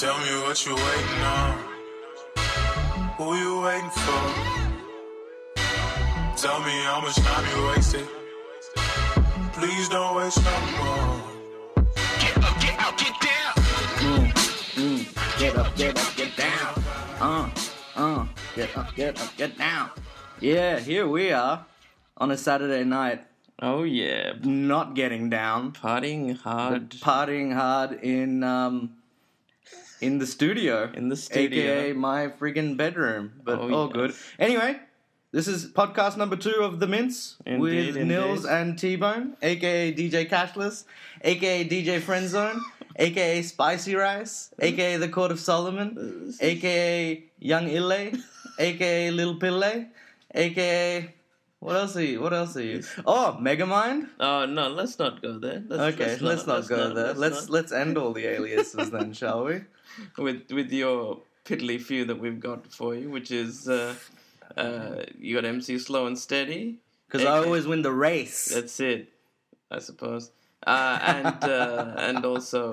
Tell me what you waiting on. Who you waiting for? Tell me how much time you wasted. Please don't waste no more. Get up, get out, get down. Get up, get up, get down. Uh, uh, get up, get up, get down. Yeah, here we are on a Saturday night, Oh yeah, not getting down, partying hard but partying hard in um in the studio, in the studio. aka my friggin' bedroom. But Oh, all yes. good. Anyway, this is podcast number two of the Mince Indeed, with indeed. Nils and T Bone, aka DJ Cashless, aka DJ Friendzone, aka Spicy Rice, aka the Court of Solomon, aka Young Ille, aka Lil Pille, aka what else are you? What else are you? Oh, Megamind. Oh no, let's not go there. Let's, Okay, let's, not go there. Let's not. let's end all the aliases then, shall we? With with your piddly few that we've got for you, which is uh, uh, you got MC Slow and Steady. Because I always win the race. That's it, I suppose. Uh, and uh, and also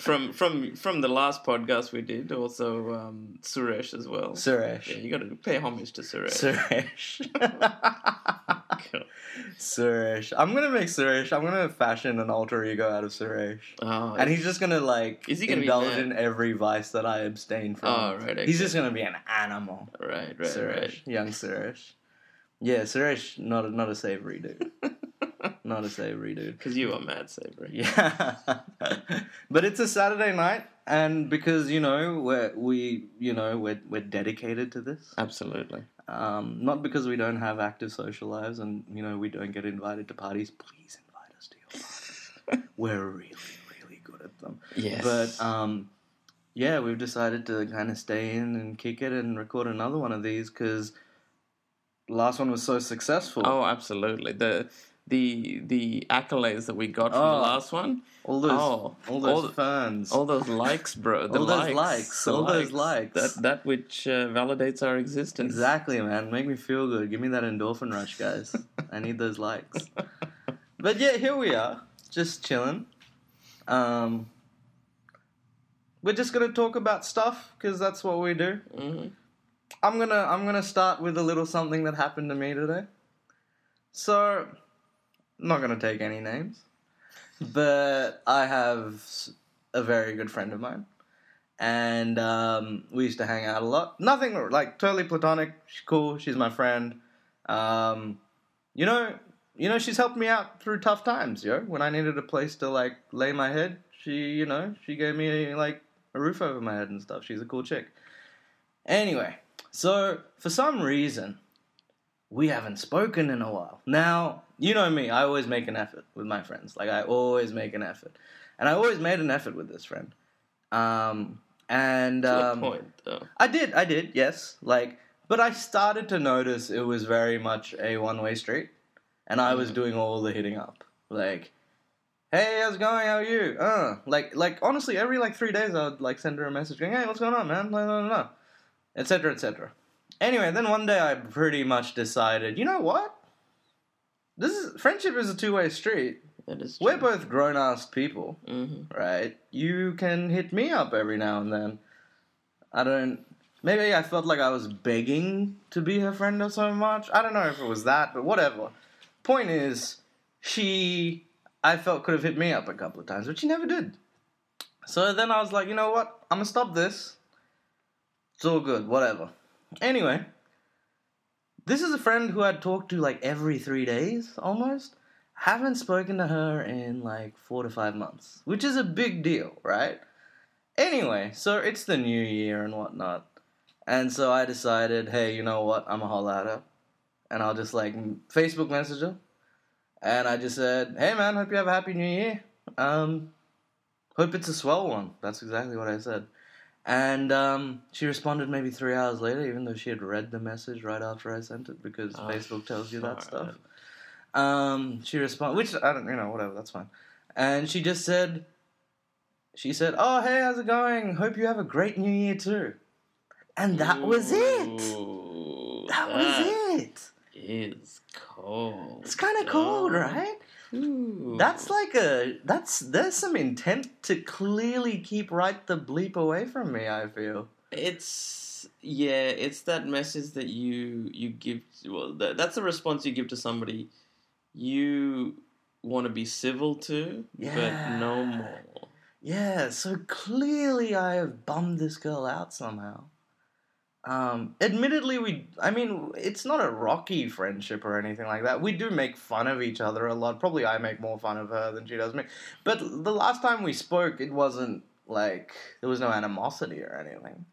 from from from the last podcast we did, also um, Suresh as well. Suresh. Yeah, you got to pay homage to Suresh. Suresh. Suresh. I'm gonna make Suresh. I'm gonna fashion an alter ego out of Suresh. oh, And he's just gonna like Is he gonna indulge in every vice that I abstain from. Oh, right, He's just gonna be an animal. right, right, Suresh. right. Young Suresh. Yeah, Suresh, not a, not a savory dude. not a savory dude. Because you are mad savory. Yeah, but it's a Saturday night, and because you know we're we you know we're we're dedicated to this. Absolutely. Um, not because we don't have active social lives, and you know we don't get invited to parties. Please invite us to your parties. we're really really good at them. Yes. But um, yeah, we've decided to kind of stay in and kick it and record another one of these because the last one was so successful. Oh, absolutely. The the the accolades that we got from Oh. the last one, all those oh, all those all- fans. all those likes, bro. All those likes, likes, the all those likes. That that which uh, validates our existence. Exactly, man. Make me feel good. Give me that endorphin rush, guys. I need those likes. But yeah, here we are, just chilling. Um, we're just gonna talk about stuff because that's what we do. Mhm. I'm gonna I'm gonna start with a little something that happened to me today. So, I'm not gonna take any names, but I have a very good friend of mine, and um, we used to hang out a lot. Nothing like totally platonic. She's cool. She's my friend. Um, you know, you know, she's helped me out through tough times. Yo, when I needed a place to like lay my head, she, you know, she gave me like a roof over my head and stuff. She's a cool chick. Anyway, so for some reason, we haven't spoken in a while. Now, you know me, I always make an effort with my friends. Like, I always make an effort. And I always made an effort with this friend. Um, and um, point, though. I did, I did, yes. Like, but I started to notice it was very much a one way street, and I was Mhm. doing all the hitting up. Like, hey, how's it going? How are you? Uh, like, like honestly, every like three days, I would like send her a message going, hey, what's going on, man? Blah, blah, blah, etc. etc. Anyway, then one day I pretty much decided, you know what? This is friendship is a two way street. That is We're both grown ass people hmm right? You can hit me up every now and then. I don't. Maybe I felt like I was begging to be her friend or so much. I don't know if it was that, but whatever. Point is, she, I felt could have hit me up a couple of times, but she never did. So then I was like, you know what? I'm gonna stop this. It's all good, whatever. Anyway, this is a friend who I'd talked to like every three days almost haven't spoken to her in like four to five months, which is a big deal, right? Anyway, so it's the new year and whatnot. And so I decided, hey, you know what? I'm a holler at her. And I'll just like Facebook message her. And I just said, hey man, hope you have a happy new year. Um, hope it's a swell one. That's exactly what I said. And um, she responded maybe three hours later, even though she had read the message right after I sent it because Oh, Facebook tells you that stuff. Um, she responded, which I don't, you know, whatever, that's fine. And she just said, she said, "Oh, hey, how's it going? Hope you have a great New Year too." And that was it. Ooh, That was it. it. Is cold. It's kind of cold, right? Ooh. That's like a that's there's some intent to clearly keep right the bleep away from me. I feel. It's yeah, it's that message that you you give. Well, that, that's the response you give to somebody you want to be civil to, but no more. Yeah, so clearly I have bummed this girl out somehow. Um, admittedly, we, I mean, it's not a rocky friendship or anything like that. We do make fun of each other a lot. Probably I make more fun of her than she does me. But the last time we spoke, it wasn't like, there was no animosity or anything.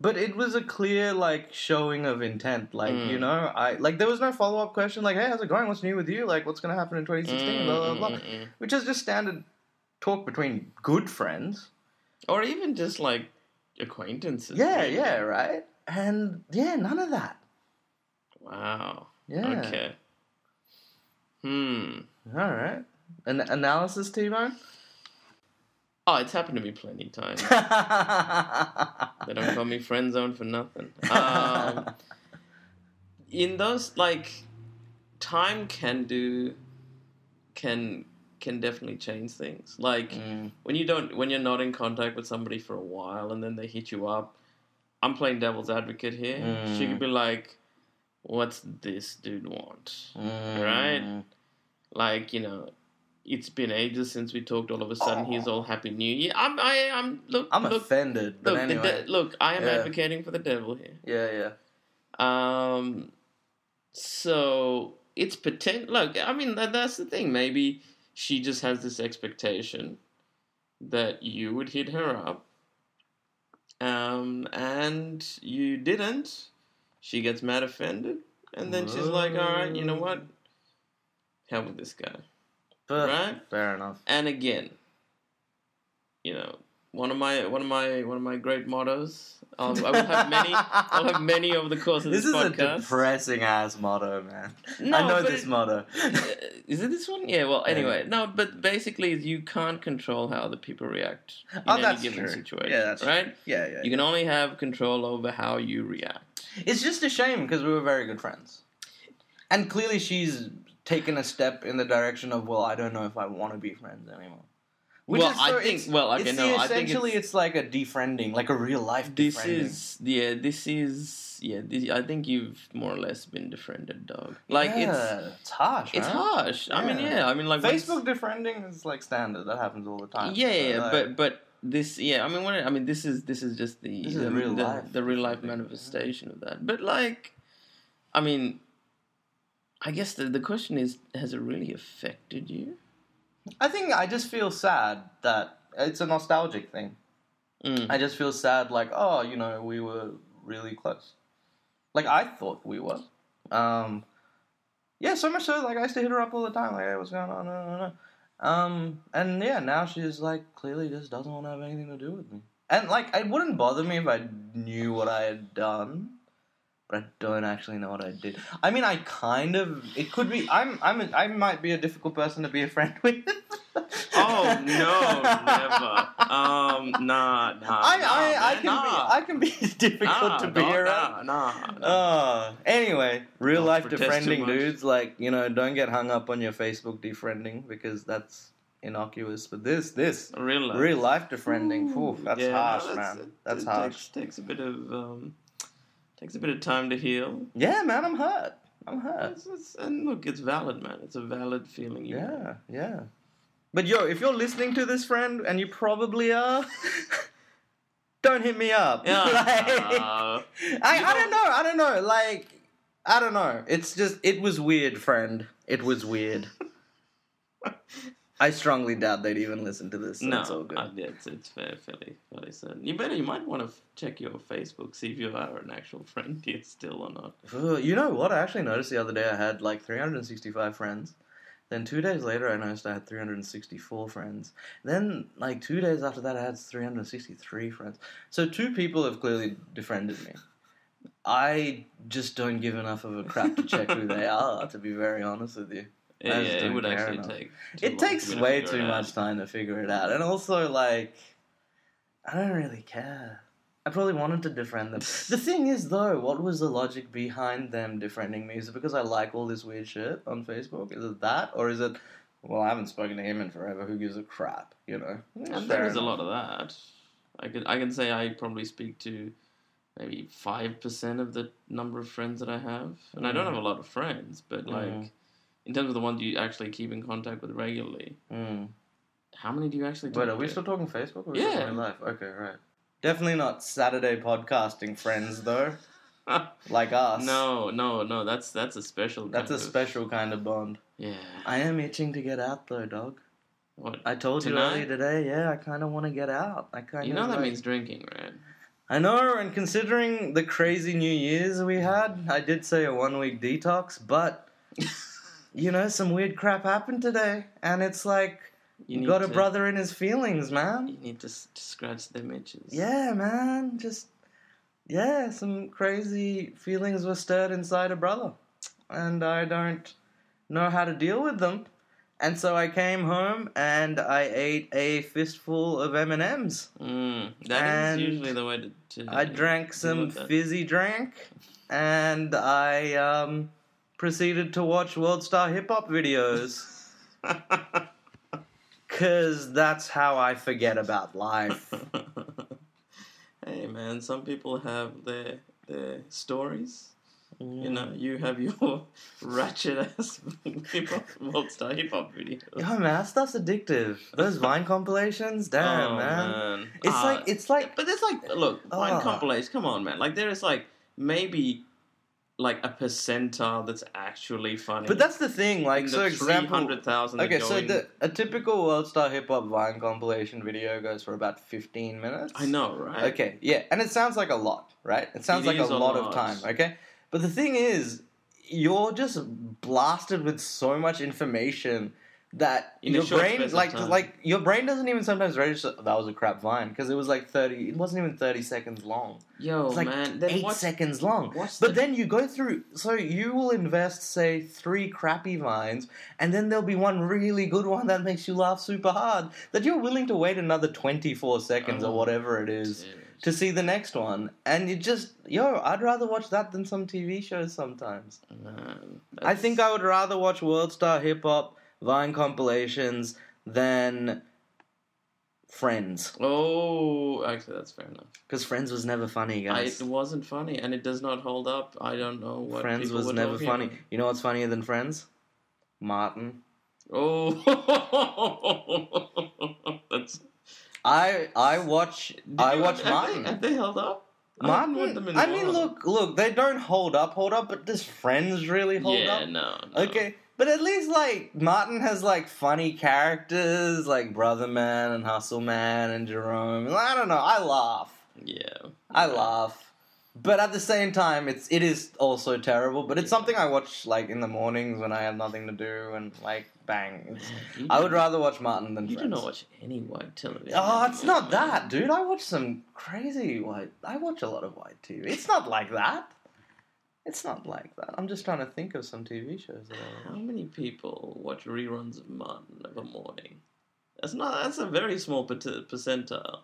But it was a clear, like, showing of intent. Like, Mm. you know, I, like, there was no follow up question, like, hey, how's it going? What's new with you? Like, what's going to happen in 2016? Blah, blah, blah Mm, mm, mm. which is just standard talk between good friends. Or even just like acquaintances. Yeah, really. yeah, right. And yeah, none of that. Wow. Yeah. Okay. Hmm. All right. An analysis, T Bone. Oh, it's happened to me plenty of times. They don't call me friend zone for nothing. Um, in those like, time can do, can can definitely change things. Like Mm. when you don't, when you're not in contact with somebody for a while, and then they hit you up. I'm playing devil's advocate here. She Mm. could be like, "What's this dude want?" Mm. Right? Like you know. It's been ages since we talked. All of a sudden, he's all happy New Year. I'm, I, I'm. Look, I'm look, offended, but Look, anyway. de- look, I am Yeah. advocating for the devil here. yeah, yeah. Um, so it's potent. Look, I mean, that, that's the thing. Maybe she just has this expectation that you would hit her up, um, and you didn't. She gets mad, offended, and then she's like, "All right, you know what? Hell with this guy." But Right? fair enough. And again, you know, one of my one of my one of my great mottos. I'll, I will have many. I'll have many over the course of This this, is a depressing ass motto, man. No, I know this it- motto. Is it this one? Yeah. Well, Yeah. anyway, no. But basically, you can't control how the people react in Oh, any given true. situation. Yeah, that's right. yeah, yeah. You can only have control over how you react. It's just a shame because we were very good friends. And clearly she's taken a step in the direction of, well, I don't know if I want to be friends anymore. Well, I think- it's- well, okay, it's no, the- I think essentially it's- it's, like a defriending, like a real life This is yeah. This is yeah. This, I think you've more or less been defriended, dog. Like it's yeah, it's harsh. it's right? harsh. I mean, Yeah. yeah. I mean, like Facebook defriending is like standard. That happens all the time. Yeah, yeah, yeah, like- but but this, yeah, I mean, what I mean, this is this is just the is the, real the, life. the real life manifestation of that. But like, I mean, I guess the the question is, has it really affected you? I think I just feel sad that it's a nostalgic thing. Mm. I just feel sad, like, oh, you know, we were really close. Like, I thought we were. Um, yeah, so much so, like, I used to hit her up all the time, like, hey, what's going on? No, no, no. Um, and yeah, now she's, like, clearly just doesn't want to have anything to do with me. And, like, it wouldn't bother me if I knew what I had done, I don't actually know what I did. I mean, I kind of, it could be, I'm, I'm, a, I might be a difficult person to be a friend with. Oh no, never. Um, nah, nah. I, nah, I, I man, can nah. be I can be difficult Nah, to be dog, around. Nah, nah, nah. Uh, anyway, real Don't life defriending dudes, like you know, don't get hung up on your Facebook defriending because that's innocuous. But this, this real life. real life defriending, Ooh, phew, that's yeah, no, harsh, that's- man. it- That's it harsh. Takes, takes a bit of um, takes a bit of time to heal. Yeah, man, I'm hurt. I'm hurt. It's, it's, and look, it's valid, man. It's a valid feeling. You have. Yeah, yeah. But yo, if you're listening to this, friend, and you probably are, don't hit me up. Yeah. Like- uh, I, I don't know. I don't know. Like, I don't know. It's just, it was weird, friend. It was weird. I strongly doubt they'd even listen to this. So no, it's all good. uh, yeah, it's, it's fair, fairly, fairly certain. You better, you might want to f- check your Facebook, see if you are an actual friend here still or not. You know what? I actually noticed the other day I had like 365 friends. Then two days later, I noticed I had 364 friends. Then, like two days after that, I had 363 friends. So two people have clearly defriended me. I just don't give enough of a crap to check who they are, to be very honest with you. Yeah, it would actually enough. take. It takes to way too out. much time to figure it out. And also, like, I don't really care. I probably wanted to defriend them. The thing is, though, what was the logic behind them defriending me? Is it because I like all this weird shit on Facebook? Is it that, or is it? Well, I haven't spoken to him in forever. Who gives a crap? You know. And there is a lot of that. I can I can say I probably speak to maybe five percent of the number of friends that I have, and I don't Mm. have a lot of friends, but like Mm. In terms of the ones you actually keep in contact with regularly, Mm. how many do you actually? Wait, are we still talking Facebook? Or Yeah. real life? Okay, right. Definitely not Saturday podcasting friends though, like us. no, no, no. That's that's a special. That's a kind of- special kind of bond. Yeah. I am itching to get out though, dog. What? I told you earlier today. Yeah, I kind of want to get out. I kind of. You know that like, means drinking, right? I know, and considering the crazy New Year's we had, I did say a one week detox, but you know, some weird crap happened today, and it's like You got a to, brother in his feelings, man. You need to, to scratch them itches. Yeah, man, just yeah, some crazy feelings were stirred inside a brother, and I don't know how to deal with them. And so I came home and I ate a fistful of M and M's. Mm, that is usually the way to. to do it. I drank some fizzy drink, and I um, proceeded to watch World Star Hip Hop videos. Cause that's how I forget about life. hey man, some people have their their stories. You know, Mm. you have your ratchet ass hip hop world star hip hop video. Yo, man, that stuff's addictive. Those Vine compilations, damn, oh, man. It's Ah, like it's like but there's like look, Vine Ah. compilations. Come on, man. Like there is like maybe like a percentile that's actually funny. But that's the thing, like In so example 300,000 Okay, go so the, a typical World Star Hip Hop Vine compilation video goes for about fifteen minutes. I know, right? Okay, yeah, and it sounds like a lot, right? It sounds It like a a lot, lot. of time, okay? But the thing is, you're just blasted with so much information that In your brain, like, like your brain doesn't even sometimes register that was a crap vine because it was like thirty. It wasn't even thirty seconds long. Yo, It's like man. Then eight what? seconds long. But the- then you go through, so you will invest, say, three crappy vines, and then there'll be one really good one that makes you laugh super hard. That you're willing to wait another 24 seconds Oh, or whatever it is Dude. to see the next one. And you just, yo, I'd rather watch that than some TV shows sometimes. Man, I think I would rather watch World Star Hip Hop Vine compilations than Friends. Oh, actually, that's fair enough. Because Friends was never funny, I, guys. it wasn't funny, and it does not hold up. I don't know what Friends was never funny. about. You know what's funnier than Friends? Martin. Oh, that's. I I watch Did I you- watch have Martin. They, have they held up? I haven't put them Martin. in I a mean, look, look. They don't hold up, hold up. But does Friends really hold yeah, up? no, no. Okay, but at least like Martin has like funny characters like Brother Man and Hustle Man and Jerome. I don't know. I laugh. Yeah. I laugh. But at the same time, it's it is also terrible. But it's something I watch like in the mornings when I have nothing to do and like bang. You I would rather watch Martin than You do Friends. not watch any white television. Oh, it's not that, dude. I watch some crazy white. I watch a lot of white TV. It's not like that. It's not like that. I'm just trying to think of some TV shows How many people watch reruns of Martin of a morning? That's not. That's a very small per- percentile.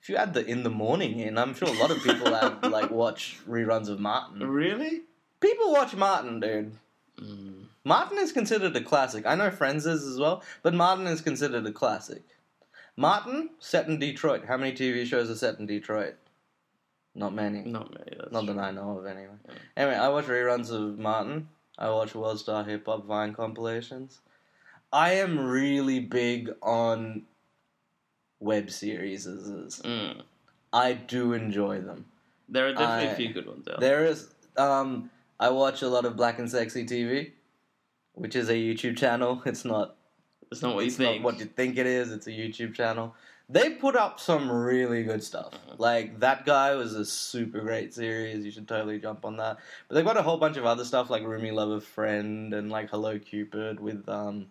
If you add the in the morning in, I'm sure a lot of people have like watch reruns of Martin. Really? People watch Martin, dude. Mm. Martin is considered a classic. I know Friends is as well, but Martin is considered a classic. Martin set in Detroit. How many TV shows are set in Detroit? Not many. Not many. That's Not true. that I know of, anyway. Yeah. Anyway, I watch reruns of Martin. I watch World Star Hip Hop Vine compilations. I am really big on web series. Mm. I do enjoy them. There are definitely I- a few good ones out. There is, um, I watch a lot of Black and Sexy TV, which is a YouTube channel. It's not It's not what you it's think. not what you think it is. It's a YouTube channel. They put up some really good stuff. Like that guy was a super great series. You should totally jump on that. But they've got a whole bunch of other stuff like Roomy Lover Friend and like Hello Cupid with um,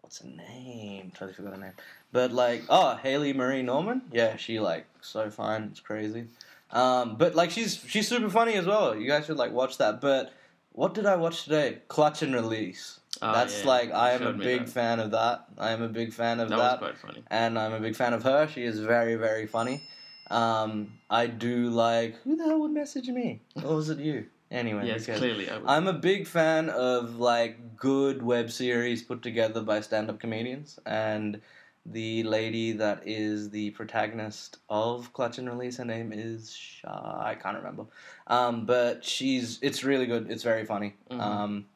what's her name? Totally forgot her name. But like, oh Hayley Marie Norman. Yeah, she like so fine. It's crazy. Um, but like she's she's super funny as well. You guys should like watch that. But what did I watch today? Clutch and Release. Oh, That's yeah. like I am a big fan of that. I am a big fan of That that, was quite funny. and I'm a big fan of her. She is very very funny. Um, I do like who the hell would message me? Or was it you? Anyway, yes, clearly I would. I'm a big fan of like good web series put together by stand-up comedians, and the lady that is the protagonist of Clutch and Release, her name is Sha. I can't remember, um, but she's it's really good. It's very funny. Mhm. Um,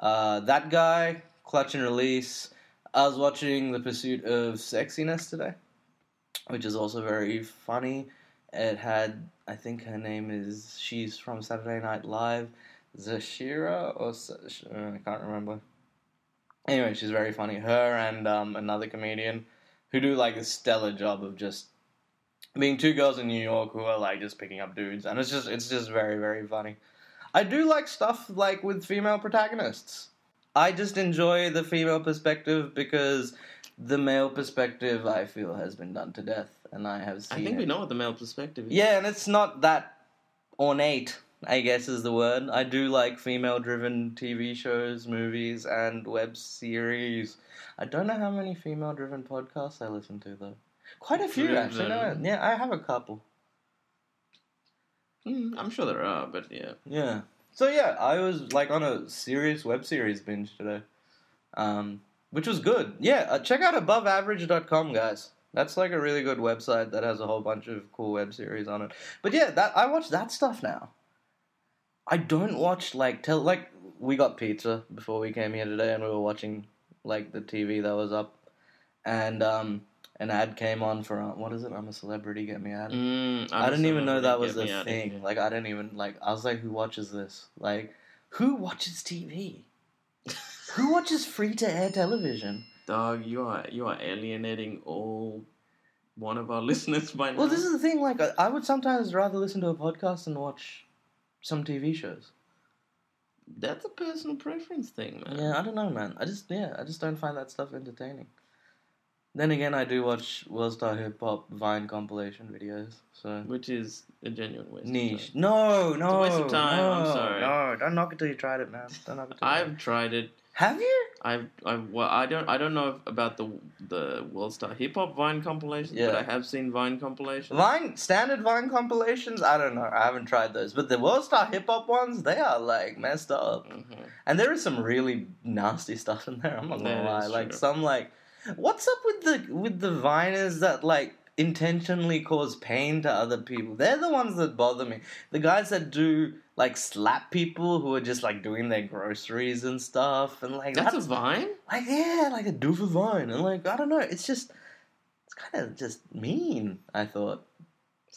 uh, that guy, Clutch and Release. I was watching The Pursuit of Sexiness today, which is also very funny. It had, I think her name is, she's from Saturday Night Live, Zashira, or uh, I can't remember. Anyway, she's very funny. Her and um, another comedian who do like a stellar job of just being two girls in New York who are like just picking up dudes, and it's just it's just very very funny. I do like stuff like with female protagonists. I just enjoy the female perspective because the male perspective I feel has been done to death, and I have seen. I think it. we know what the male perspective is. Yeah, and it's not that ornate, I guess is the word. I do like female driven TV shows, movies, and web series. I don't know how many female driven podcasts I listen to, though. Quite a few, actually. No, yeah, I have a couple. Mm, I'm sure there are, but yeah. Yeah. So, yeah, I was like on a serious web series binge today, um, which was good. Yeah, uh, check out aboveaverage.com, guys. That's like a really good website that has a whole bunch of cool web series on it. But yeah, that I watch that stuff now. I don't watch like tell like we got pizza before we came here today, and we were watching like the TV that was up, and um, an ad came on for uh, what is it? I'm a celebrity. Get me out. Mm, I didn't even know that was a out thing. Like I didn't even like. I was like, who watches this? Like, who watches TV? who watches free to air television? Dog, you are you are alienating all one of our listeners by now. Well, this is the thing. Like, I, I would sometimes rather listen to a podcast than watch some TV shows. That's a personal preference thing, man. Yeah, I don't know, man. I just yeah, I just don't find that stuff entertaining. Then again, I do watch World Star Hip Hop Vine compilation videos. So Which is a genuine waste. of niche. No, no, waste of time, No, I'm sorry. No, don't knock it till you tried it, man. Don't knock it till I've tried it. Have you? I've, I've well, I don't I don't know if, about the the World Star Hip Hop Vine compilations, Yeah. but I have seen Vine compilations. Vine standard Vine compilations. I don't know. I haven't tried those, but the World Star Hip Hop ones, they are like messed up. Mhm. And there is some really nasty stuff in there. I'm not gonna That lie. Like true. some like, what's up with the with the viners that like intentionally cause pain to other people? They're the ones that bother me. The guys that do like slap people who are just like doing their groceries and stuff, and like That's a Vine. like yeah, like a doof of vine, and like I don't know. It's just it's kind of just mean. I thought.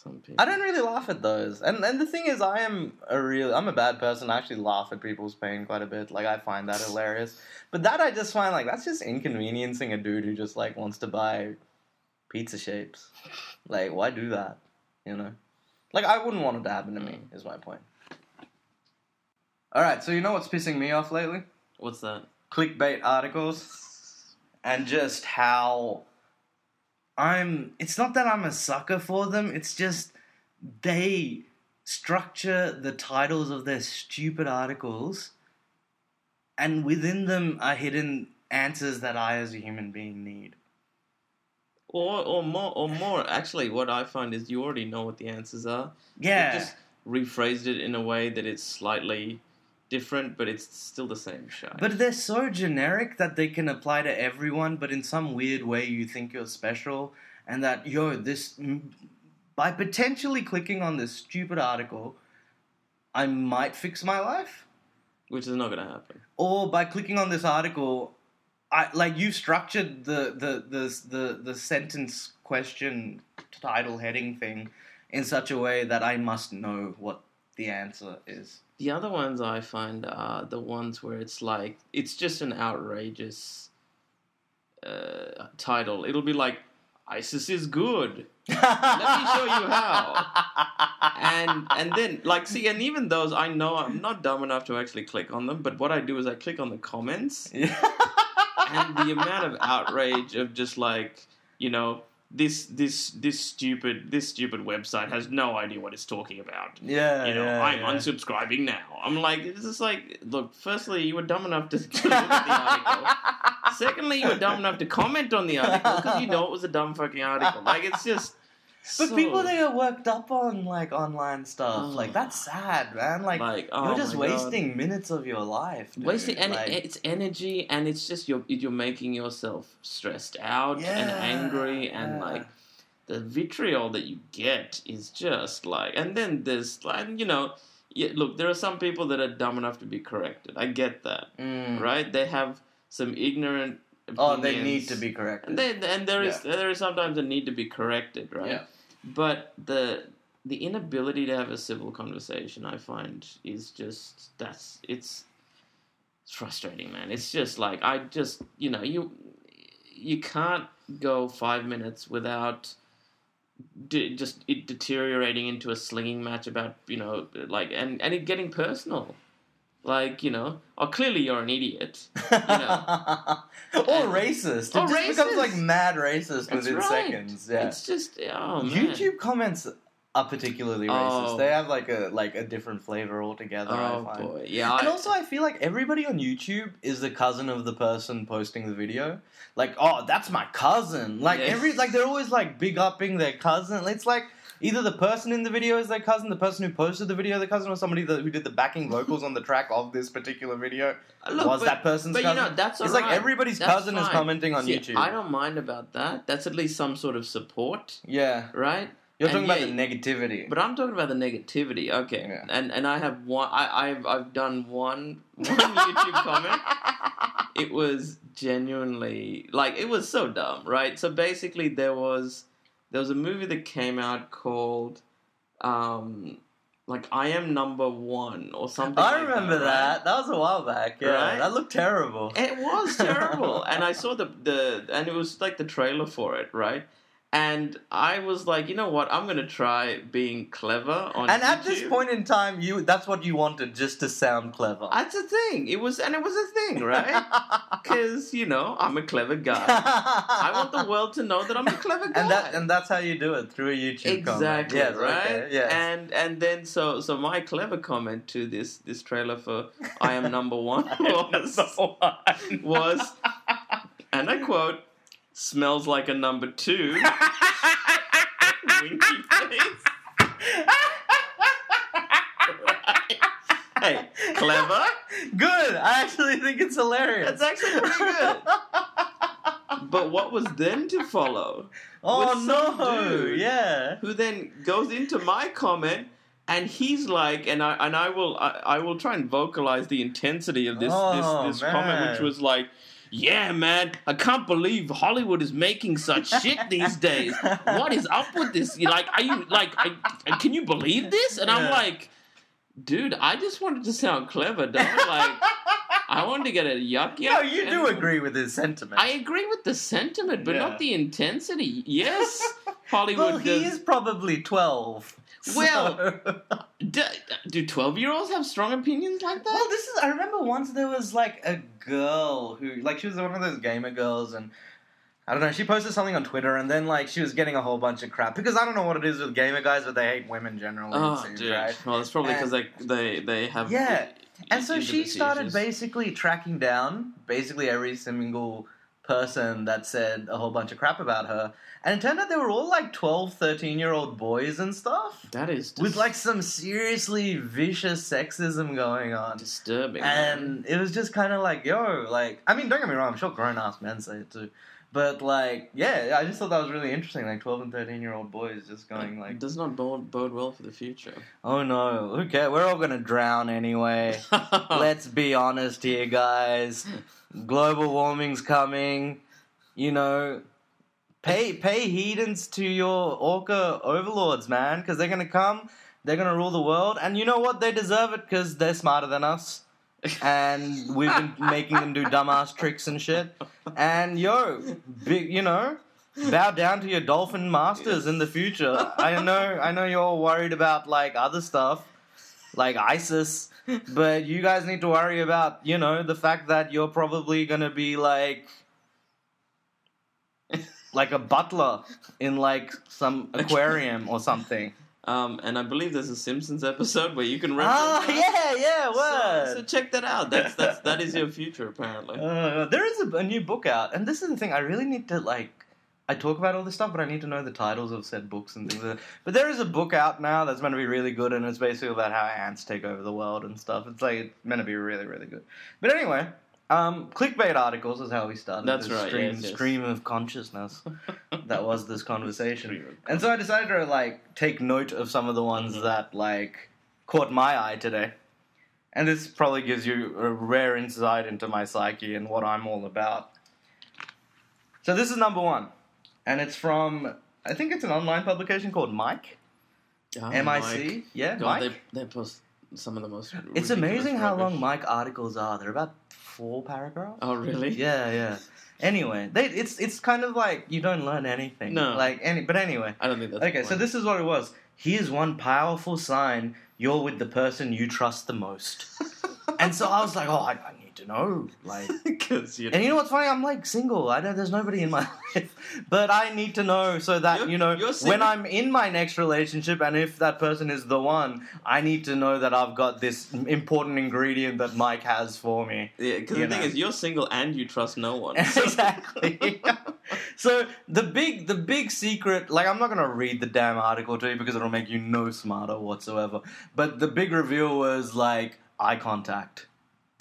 Some people. I don't really laugh at those. And and the thing is I am a real I'm a bad person. I actually laugh at people's pain quite a bit. Like I find that hilarious. But that I just find like that's just inconveniencing a dude who just like wants to buy pizza shapes. Like why do that? You know? Like I wouldn't want it to happen to me, mm. is my point. Alright, so you know what's pissing me off lately? What's that? clickbait articles and just how I'm it's not that I'm a sucker for them, it's just they structure the titles of their stupid articles and within them are hidden answers that I as a human being need. Or or more or more. Actually, what I find is you already know what the answers are. Yeah. They just rephrased it in a way that it's slightly different, but it's still the same shit. But they're so generic that they can apply to everyone, but in some weird way you think you're special, and that, yo, this. By potentially clicking on this stupid article, I might fix my life. which is not going to happen. Or by clicking on this article, I like you structured the the the the, the sentence question title heading thing in such a way that I must know what the answer is. The other ones I find are the ones where it's like it's just an outrageous uh, title. It'll be like ISIS is good. Let me show you how. And and then like see and even those I know I'm not dumb enough to actually click on them, but what I do is I click on the comments and the amount of outrage of just like you know this this this stupid this stupid website has no idea what it's talking about. yeah, You know, yeah, I'm yeah. unsubscribing now. I'm like, it's just like, look. Firstly, you were dumb enough to, to look at the article. Secondly, you were dumb enough to comment on the article because you know it was a dumb fucking article. Like, it's just, But So- people they get worked up on like online stuff. Oh. Like that's sad, man. Like, Like, oh you're just my God. wasting minutes of your life. dude. wasting and like, it's energy and it's just you're you're making yourself stressed out and angry and yeah. like the vitriol that you get is just like and then there's like you know yeah, look there are some people that are dumb enough to be corrected i get that Mm. right they have some ignorant Oh, they need to be corrected. and, they, and there is there is sometimes a need to be corrected right? Yeah. but the the inability to have a civil conversation i find is just that's it's it's frustrating man. It's just like i just you know you you can't go five minutes without de- just it deteriorating into a slinging match about you know like and and it getting personal like you know oh clearly you're an idiot or racist. It Or just becomes racist. like mad racist That's within right. seconds. Yeah. it's just oh man YouTube comments are particularly racist. Oh. They have like a like a different flavor altogether. oh I find. boy yeah And I- also, I feel like everybody on YouTube is the cousin of the person posting the video. Like, oh, that's my cousin. Like Yeah. every like they're always like big upping their cousin. It's like either the person in the video is their cousin, the person who posted the video, their cousin, or somebody that, who did the backing vocals on the track of this particular video uh, Look, was but- that person's but cousin. you know that's it's alright. like everybody's That's cousin is commenting on See, YouTube. I don't mind about that. That's at least some sort of support, yeah, right? you're And talking about the negativity. But I'm talking about the negativity. Okay, Yeah. and and I have one. I, I've I've done one one YouTube comment. It was genuinely like it was so dumb, right? So basically, there was there was a movie that came out called um like I am number one or something. I like remember right? that. That was a while back. Yeah, Right? that looked terrible. It was terrible, and I saw the the and it was like the trailer for it, right? And I was like, you know what? I'm gonna try being clever on. And at this point in time, you—that's what you wanted, just to sound clever. that's a thing. It was, and it was a thing, right? Because you know, I'm a clever guy. I want the world to know that I'm a clever guy. and that and that's how you do it through a YouTube comment. exactly Yes, right. Okay, yes. And and then so so my clever comment to this this trailer for I am number one was was and I quote smells like a number two. Winky face. Hey, clever. Good. I actually think it's hilarious. That's actually pretty good. But what was then to follow? oh no! Yeah. Who then goes into my comment and he's like, and I and I will I, I will try and vocalize the intensity of this Oh, this this comment, which was like. Yeah, man, I can't believe Hollywood is making such shit these days. What is up with this? Like, are you like, I, can you believe this? And I'm Yeah. like, dude, I just wanted to sound clever, don't Like, I wanted to get a yuck yuck. No, you do agree with his sentiment. I agree with the sentiment, but Yeah. not the intensity. Yes, Hollywood well, he does. is probably twelve. Well- so- D- do twelve-year-olds have strong opinions like that? Well, this is. I remember once there was like a girl who, like, she was one of those gamer girls, and I don't know. She posted something on Twitter, and then like she was getting a whole bunch of crap because I don't know what it is with gamer guys, but they hate women generally. Oh, seems, dude. right? Well, it's probably because they, they they have Yeah. i- And so she started issues. basically tracking down basically every single person that said a whole bunch of crap about her. And it turned out they were all like 12, 13 year old boys and stuff. That is With like some seriously vicious sexism going on. disturbing. man. And it was just kind of like, yo, like, I mean, don't get me wrong, I'm sure grown ass men say it too. But like, yeah, I just thought that was really interesting. Like 12 and 13 year old boys just going it like, does not bode, bode well for the future. oh no, okay, we're all gonna drown anyway. Let's be honest here, guys. Global warming's coming. You know, pay pay heedance to your orca overlords, man, because they're gonna come. They're gonna rule the world, and you know what? They deserve it because they're smarter than us, and we've been making them do dumbass tricks and shit. And yo, you know, bow down to your dolphin masters in the future. I know, I know, you're all worried about like other stuff, like ISIS. But you guys need to worry about, you know, the fact that you're probably gonna be like like a butler in like some aquarium or something. Um, and I believe there's a Simpsons episode where you can reference. Ah, that. yeah, yeah, So, word. so check that out. That's that's that is your future apparently. Uh, there is a, a new book out, and this is the thing. I really need to like I talk about all this stuff, but I need to know the titles of said books and things. Like. But there is a book out now that's meant to be really good, and it's basically about how ants take over the world and stuff. It's like it's meant to be really, really good. But anyway, um, clickbait articles is how we started. That's this right, Stream, yes, yes. stream of consciousness that was this conversation. And so I decided to like take note of some of the ones Mhm. that like caught my eye today. And this probably gives you a rare insight into my psyche and what I'm all about. So this is number one. And it's from I think it's an online publication called Mic. Oh, M I Mic. Yeah, God, Mic. they, they post some of the most. It's amazing how long. Mic articles are. They're about four paragraphs. Oh really? Yeah, yeah. Anyway, they, it's it's kind of like you don't learn anything. No. Like any, but anyway. I don't think that's. Okay, so this is what it was. Here's one powerful sign you're with the person you trust the most. and so I was like, oh, I, To know. Like, because you. and you know what's funny? I'm like single. I don't, there's nobody in my life, but I need to know so that You're- you know you're when I'm in my next relationship, and if that person is the one, I need to know that I've got this important ingredient that Mic has for me. Yeah, because you the thing know. is, you're single and you trust no one. exactly. so the big the big secret, like I'm not gonna read the damn article to you because it'll make you no smarter whatsoever. But the big reveal was like eye contact.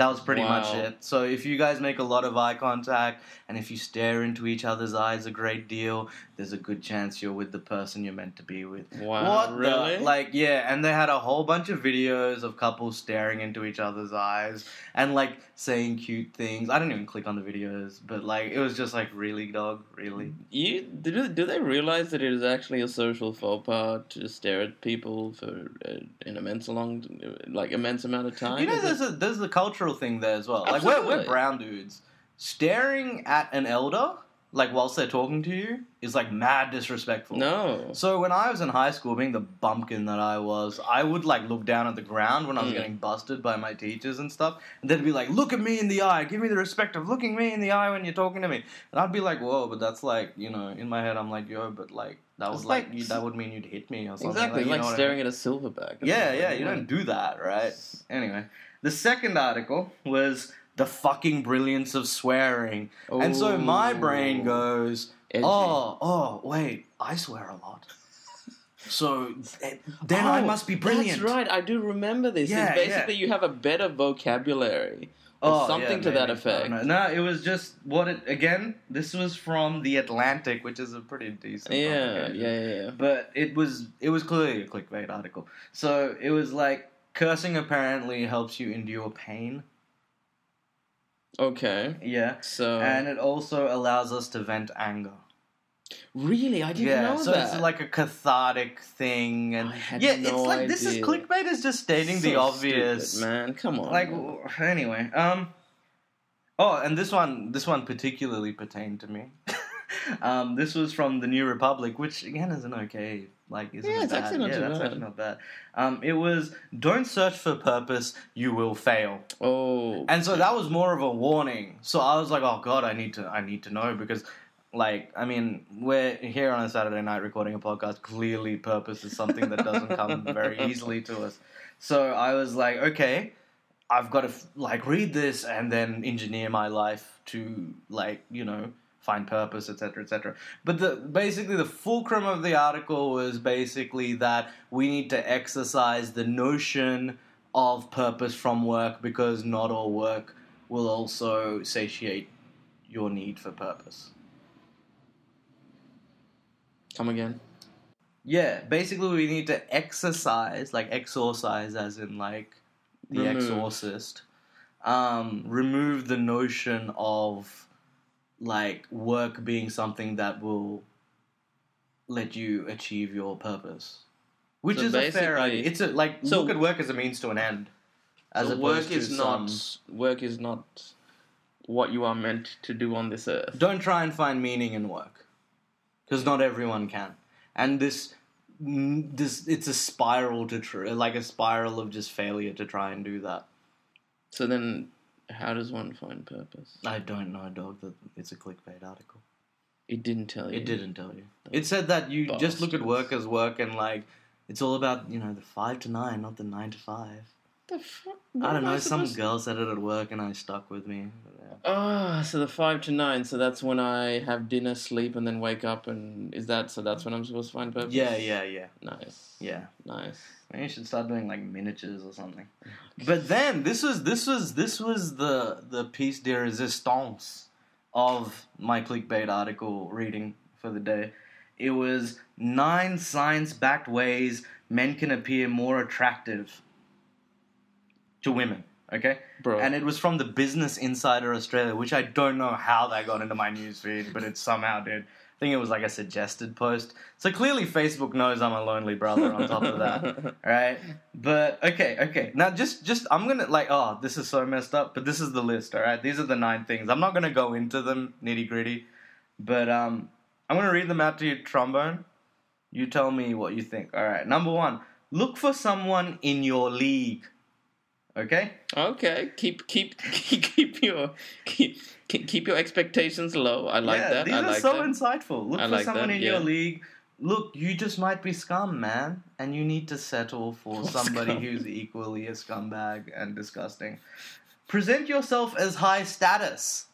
That was pretty much it. So if you guys make a lot of eye contact and if you stare into each other's eyes a great deal, there's a good chance you're with the person you're meant to be with. Wow, what really? the like yeah, and they had a whole bunch of videos of couples staring into each other's eyes and like saying cute things. I didn't even click on the videos, but like it was just like really dog, really. You do, do they realize that it is actually a social faux pas to stare at people for uh, an immense long, like immense amount of time? You know, there's it- a there's a cultural thing there as well. Like we're we're brown dudes staring at an elder like whilst they're talking to you is like mad disrespectful. no. So when I was in high school, being the bumpkin that I was, I would like look down at the ground when I was Mm. getting busted by my teachers and stuff, and they'd be like, "Look at me in the eye, give me the respect of looking me in the eye when you're talking to me," and I'd be like, "Whoa," but that's like, you know, in my head, I'm like, "Yo," but like that was like, like- you, that would mean you'd hit me or something. Exactly, like know what I staring mean? at a silverback. Yeah, yeah, you don't do that, right? Anyway, the second article was the fucking brilliance of swearing, and so my brain goes. Edgy. Oh, oh, wait, I swear a lot. So eh, then I Oh, must be brilliant. That's right. I do remember this. Yeah, it's basically you have a better vocabulary. Oh, something yeah, to that effect. I. No, it was just what it again. This was from the Atlantic, which is a pretty decent. Yeah, yeah, yeah, yeah. But it was it was clearly a clickbait article. So it was like cursing apparently helps you endure pain. Okay, Yeah. so And it also allows us to vent anger. really, I didn't yeah, know so that. it's like a cathartic thing, and I had yeah, no it's like this is clickbait is just stating the obvious. stupid, man. Come on, Like anyway, um, oh, and this one, this one particularly pertained to me. um, this was from the New Republic, which again isn't okay. Like, isn't Yeah, it it's bad? actually not yeah, too that's bad. actually not bad. Um, it was don't search for purpose, you will fail. oh, And so that was more of a warning. So I was like, oh god, I need to, I need to know because. Like, I mean, we're here on a Saturday night recording a podcast. Clearly, purpose is something that doesn't come very easily to us. So I was like, okay, I've got to like read this and then engineer my life to like you know find purpose, etc., etc. But the basically the fulcrum of the article was basically that we need to exercise the notion of purpose from work because not all work will also satiate your need for purpose. come again. Yeah, basically we need to exercise, like exorcise as in like the Remove. exorcist. Um, remove the notion of like work being something that will let you achieve your purpose. Which So is a fair idea. It's a like So- look at work as a means to an end. As So work is some- not work is not what you are meant to do on this earth. Don't try and find meaning in work, because not everyone can. And this, this, it's a spiral to tr- like a spiral of just failure to try and do that. So then, how does one find purpose? I don't know, dog. That it's a clickbait article. It didn't tell you. It didn't tell you. It said that you just look at Bastards. work as work and like it's all about you know the five to nine, not the nine to five. The fuck? I don't know. Some supposed- girl said it at work, and I stuck with me. Yeah. Ah, so the five to nine. So that's when I have dinner, sleep, and then wake up. And is that so? That's when I'm supposed to find purpose. Yeah, yeah, yeah, Nice. yeah. Nice. Maybe you should start doing like miniatures or something. But then this was this was this was the the piece de resistance of my clickbait article reading for the day. It was nine science backed ways men can appear more attractive to women. Okay, Bro. and it was from the Business Insider Australia, which I don't know how that got into my newsfeed, but it somehow did. I think it was like a suggested post. So clearly, Facebook knows I'm a lonely brother. On top of that, right? But okay, okay. Now just just I'm gonna like oh this is so messed up, but this is the list. All right, these are the nine things. I'm not gonna go into them nitty gritty, but um I'm gonna read them out to you, trombone. You tell me what you think. All right, number one, look for someone in your league. Okay. Okay, keep keep keep, keep your keep keep keep your expectations low. I like yeah, that. These I are like so that. insightful. Look I for like someone that, in yeah. your league. Look, you just might be scum, man, and you need to settle for somebody Scum. who's equally a scumbag and disgusting. Present yourself as high status,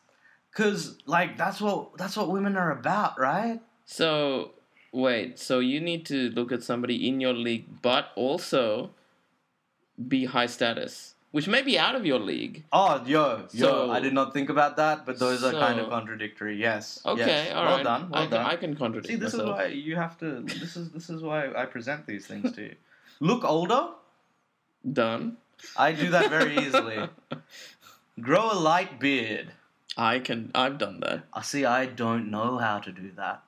cause like that's what that's what women are about, right? So wait, so you need to look at somebody in your league, but also be high status, which may be out of your league. Oh, yo, yo! So- I did not think about that, but those are kind of contradictory. Yes. Okay, yes. all well right. done. Well I, done. I can contradict See, this is why you have to. This is this is why I present these things to you. Look older. Done. I do that very easily. Grow a light beard. I can. I've done that. I see. I don't know how to do that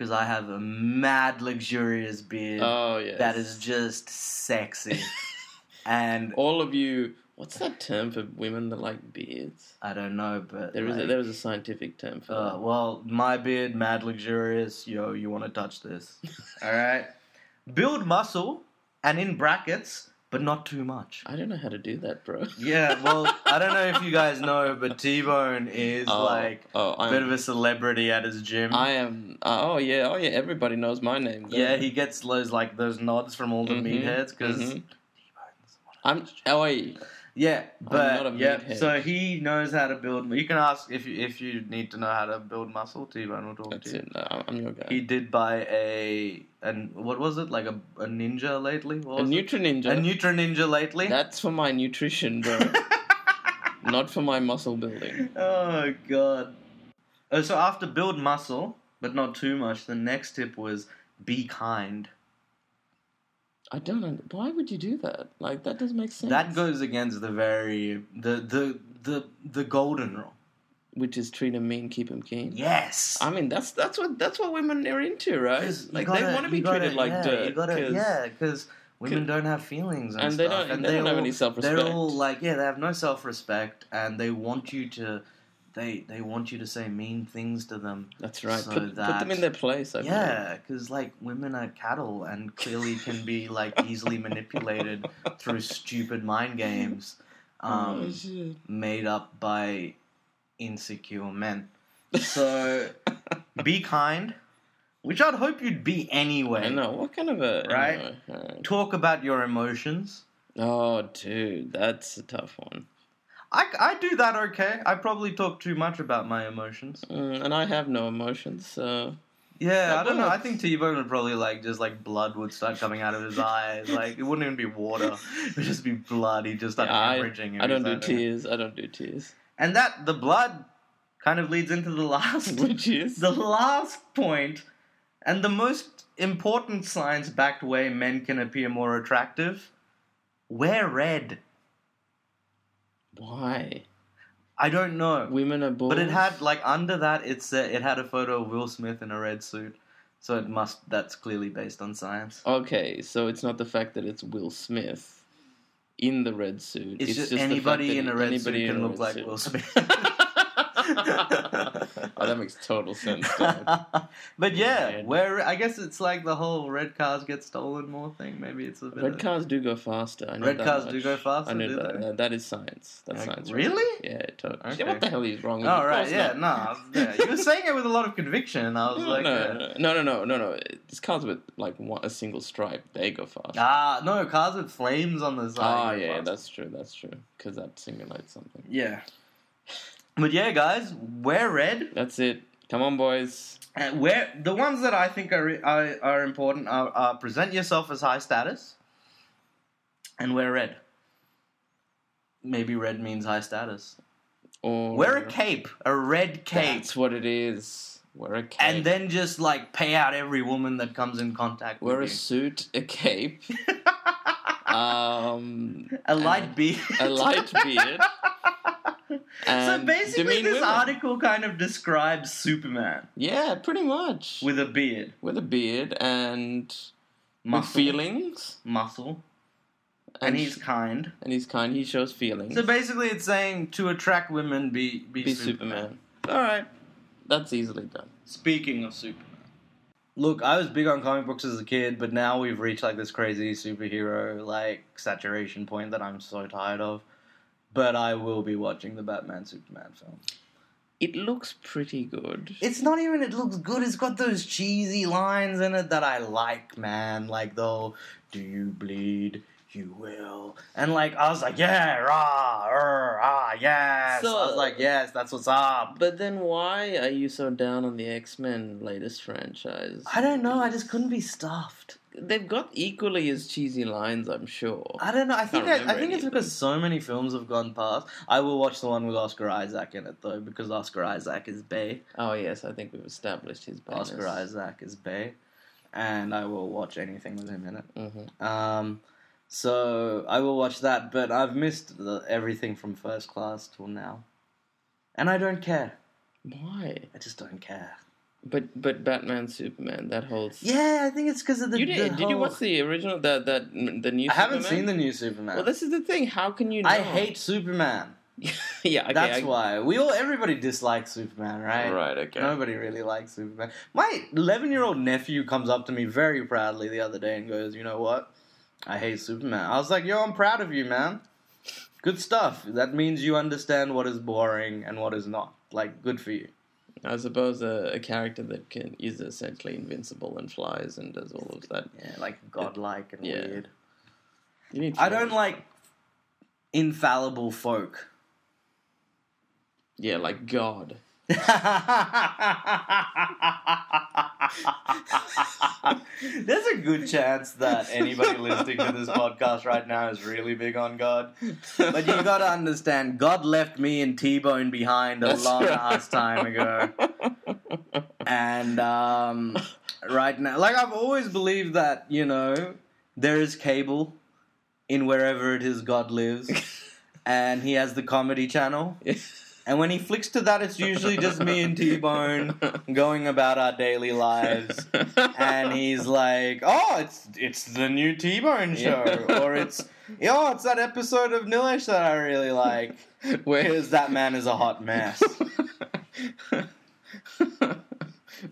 because I have a mad luxurious beard Oh yes. that is just sexy, and all of you. What's that term for women that like beards? I don't know, but There is a, like, there is a scientific term for Uh, well, my beard, mad luxurious. Yo, you want to touch this? All right. Build muscle, and in brackets, but not too much. I don't know how to do that, bro. Yeah, well, I don't know if you guys know, but T Bone is Oh, like oh, a bit of a celebrity at his gym. I am. Uh, oh yeah. Oh yeah. Everybody knows my name. yeah, he gets those like those nods from all the Mhm, meatheads because mhm. I'm. Oh wait. yeah, but not a yeah, so he knows how to build. You can ask if you if you need to know how to build muscle. T Bone will talk That's to you. it. No, I'm your guy. He did buy a and what was it like a, a ninja lately? What a? Nutri Ninja. a Nutri Ninja lately. That's for my nutrition, bro. Not for my muscle building. oh god. Oh, so after build muscle, but not too much, the next tip was be kind. I don't. Under- Why would you do that? Like that doesn't make sense. That goes against the very the the the the golden rule. Which is treat him mean, keep him keen. Yes. I mean, that's that's what that's what women are into, right? Like gotta- they want to be gotta- treated like yeah, dirt. Gotta, 'cause- yeah, because women don't have feelings and, And they stuff, don't- and they don't have any self-respect. They're all like, yeah, they have no self-respect, and they want you to, they they want you to say mean things to them. That's right. so put, put them in their place. I Yeah, because like women are cattle and clearly can be like easily manipulated through stupid mind games, oh um, made up by insecure men. So be kind, which I'd hope you'd be anyway. I know what kind of a Right? anyway. Talk about your emotions. Oh, dude, that's a tough one. I, I do that okay. I probably talk too much about my emotions. Mm, and I have no emotions, so Yeah, That I don't know. I think T Bone would probably like just like blood would start coming out of his eyes. Like it wouldn't even be water; it would just be blood. He'd just start Yeah, I- hemorrhaging. I don't do tears. I don't do tears. And that the blood kind of leads into the last, Which is the last point, and the most important science-backed way men can appear more attractive: wear red. Why I don't know. women are bulls. But it had like under that it said it had a photo of Will Smith in a red suit. So it must that's clearly based on science. Okay, so it's not the fact that it's Will Smith in the red suit. It's, just, the fact anybody in a red suit can look like suit. Will Smith. oh, that makes total sense. But yeah, Red. where I guess it's like the whole red cars get stolen more thing. Maybe it's a bit. Red of, cars do go faster. I know Red cars much. do go faster, I know that. they? That- is science. That's Like, science. really? Yeah, totally. Okay. What the hell is wrong with? Oh right, yeah, not. no, yeah. you were saying it with a lot of conviction, and I was No, like, no, yeah. no, no, no, no, no. It's cars with like one, a single stripe. They go fast. ah, no, cars with flames on the side. Ah, yeah, fast. that's true. That's true. Because that simulates something. yeah. But yeah, guys, wear red. That's it. Come on, boys. And where the ones that I think are are, are important are, are present yourself as high status, and wear red. Maybe red means high status. Or Wear a cape, a red cape, That's what it is. Wear a cape. and then just like pay out every woman that comes in contact wear a with suit, a cape, um, a light beard. a light beard. so um, basically, demean this women. article kind of describes Superman Yeah, pretty much. with a beard, with a beard and with muscle, feelings, muscle, and he's sh- kind. and he's kind. He shows feelings. So basically, it's saying to attract women, be be, be Superman. Superman. All right, that's easily done. Speaking of Superman. Look, I was big on comic books as a kid, but now we've reached like this crazy superhero like saturation point that I'm so tired of. But I will be watching the Batman Superman film. It looks pretty good. It's not even it looks good, it's got those cheesy lines in it that I like, man. Like though, do you bleed? You will. And like I was like, yeah, rah, er, ah, yes. So- I was like, yes, that's what's up. But then why are you so down on the X Men latest franchise? I don't know, I just couldn't be stuffed. They've got equally as cheesy lines, I'm sure. I don't know. I think I, I think it's because so many films have gone past. I will watch the one with Oscar Isaac in it though, because Oscar Isaac is Bay. Oh yes, I think we've established his bayness. Oscar Isaac is Bay, and I will watch anything with him in it. hmm Um, so I will watch that, but I've missed the, everything from First Class till now, and I don't care. Why? I just don't care. But but Batman Superman that holds. Yeah, I think it's because of the. you did? the Did you watch the original? That that the new. I haven't Superman? seen the new Superman. Well, this is the thing. How can you? Not? I hate Superman. yeah, okay, That's I- why we all everybody dislikes Superman, right? Right. Okay. Nobody really likes Superman. My 11 year old nephew comes up to me very proudly the other day and goes, You know what? I hate Superman. I was like, Yo, I'm proud of you, man. Good stuff. That means you understand what is boring and what is not. Like, good for you. I suppose a, a character that can is essentially invincible and flies and does all of that. Yeah, like godlike and Yeah. weird. You need. I don't like infallible folk. Yeah, like God. There's a good chance that anybody listening to this podcast right now is really big on God. But you gotta understand, God left me and T Bone behind a That's long right. ass time ago. And um, right now, like I've always believed that, you know, there is cable in wherever it is God lives. And he has the comedy channel. And when he flicks to that, it's usually just me and T Bone going about our daily lives. And he's like, "Oh, it's it's the new T Bone show, Yeah. or it's oh, it's that episode of Nilish that I really like." where Because that man is a hot mess.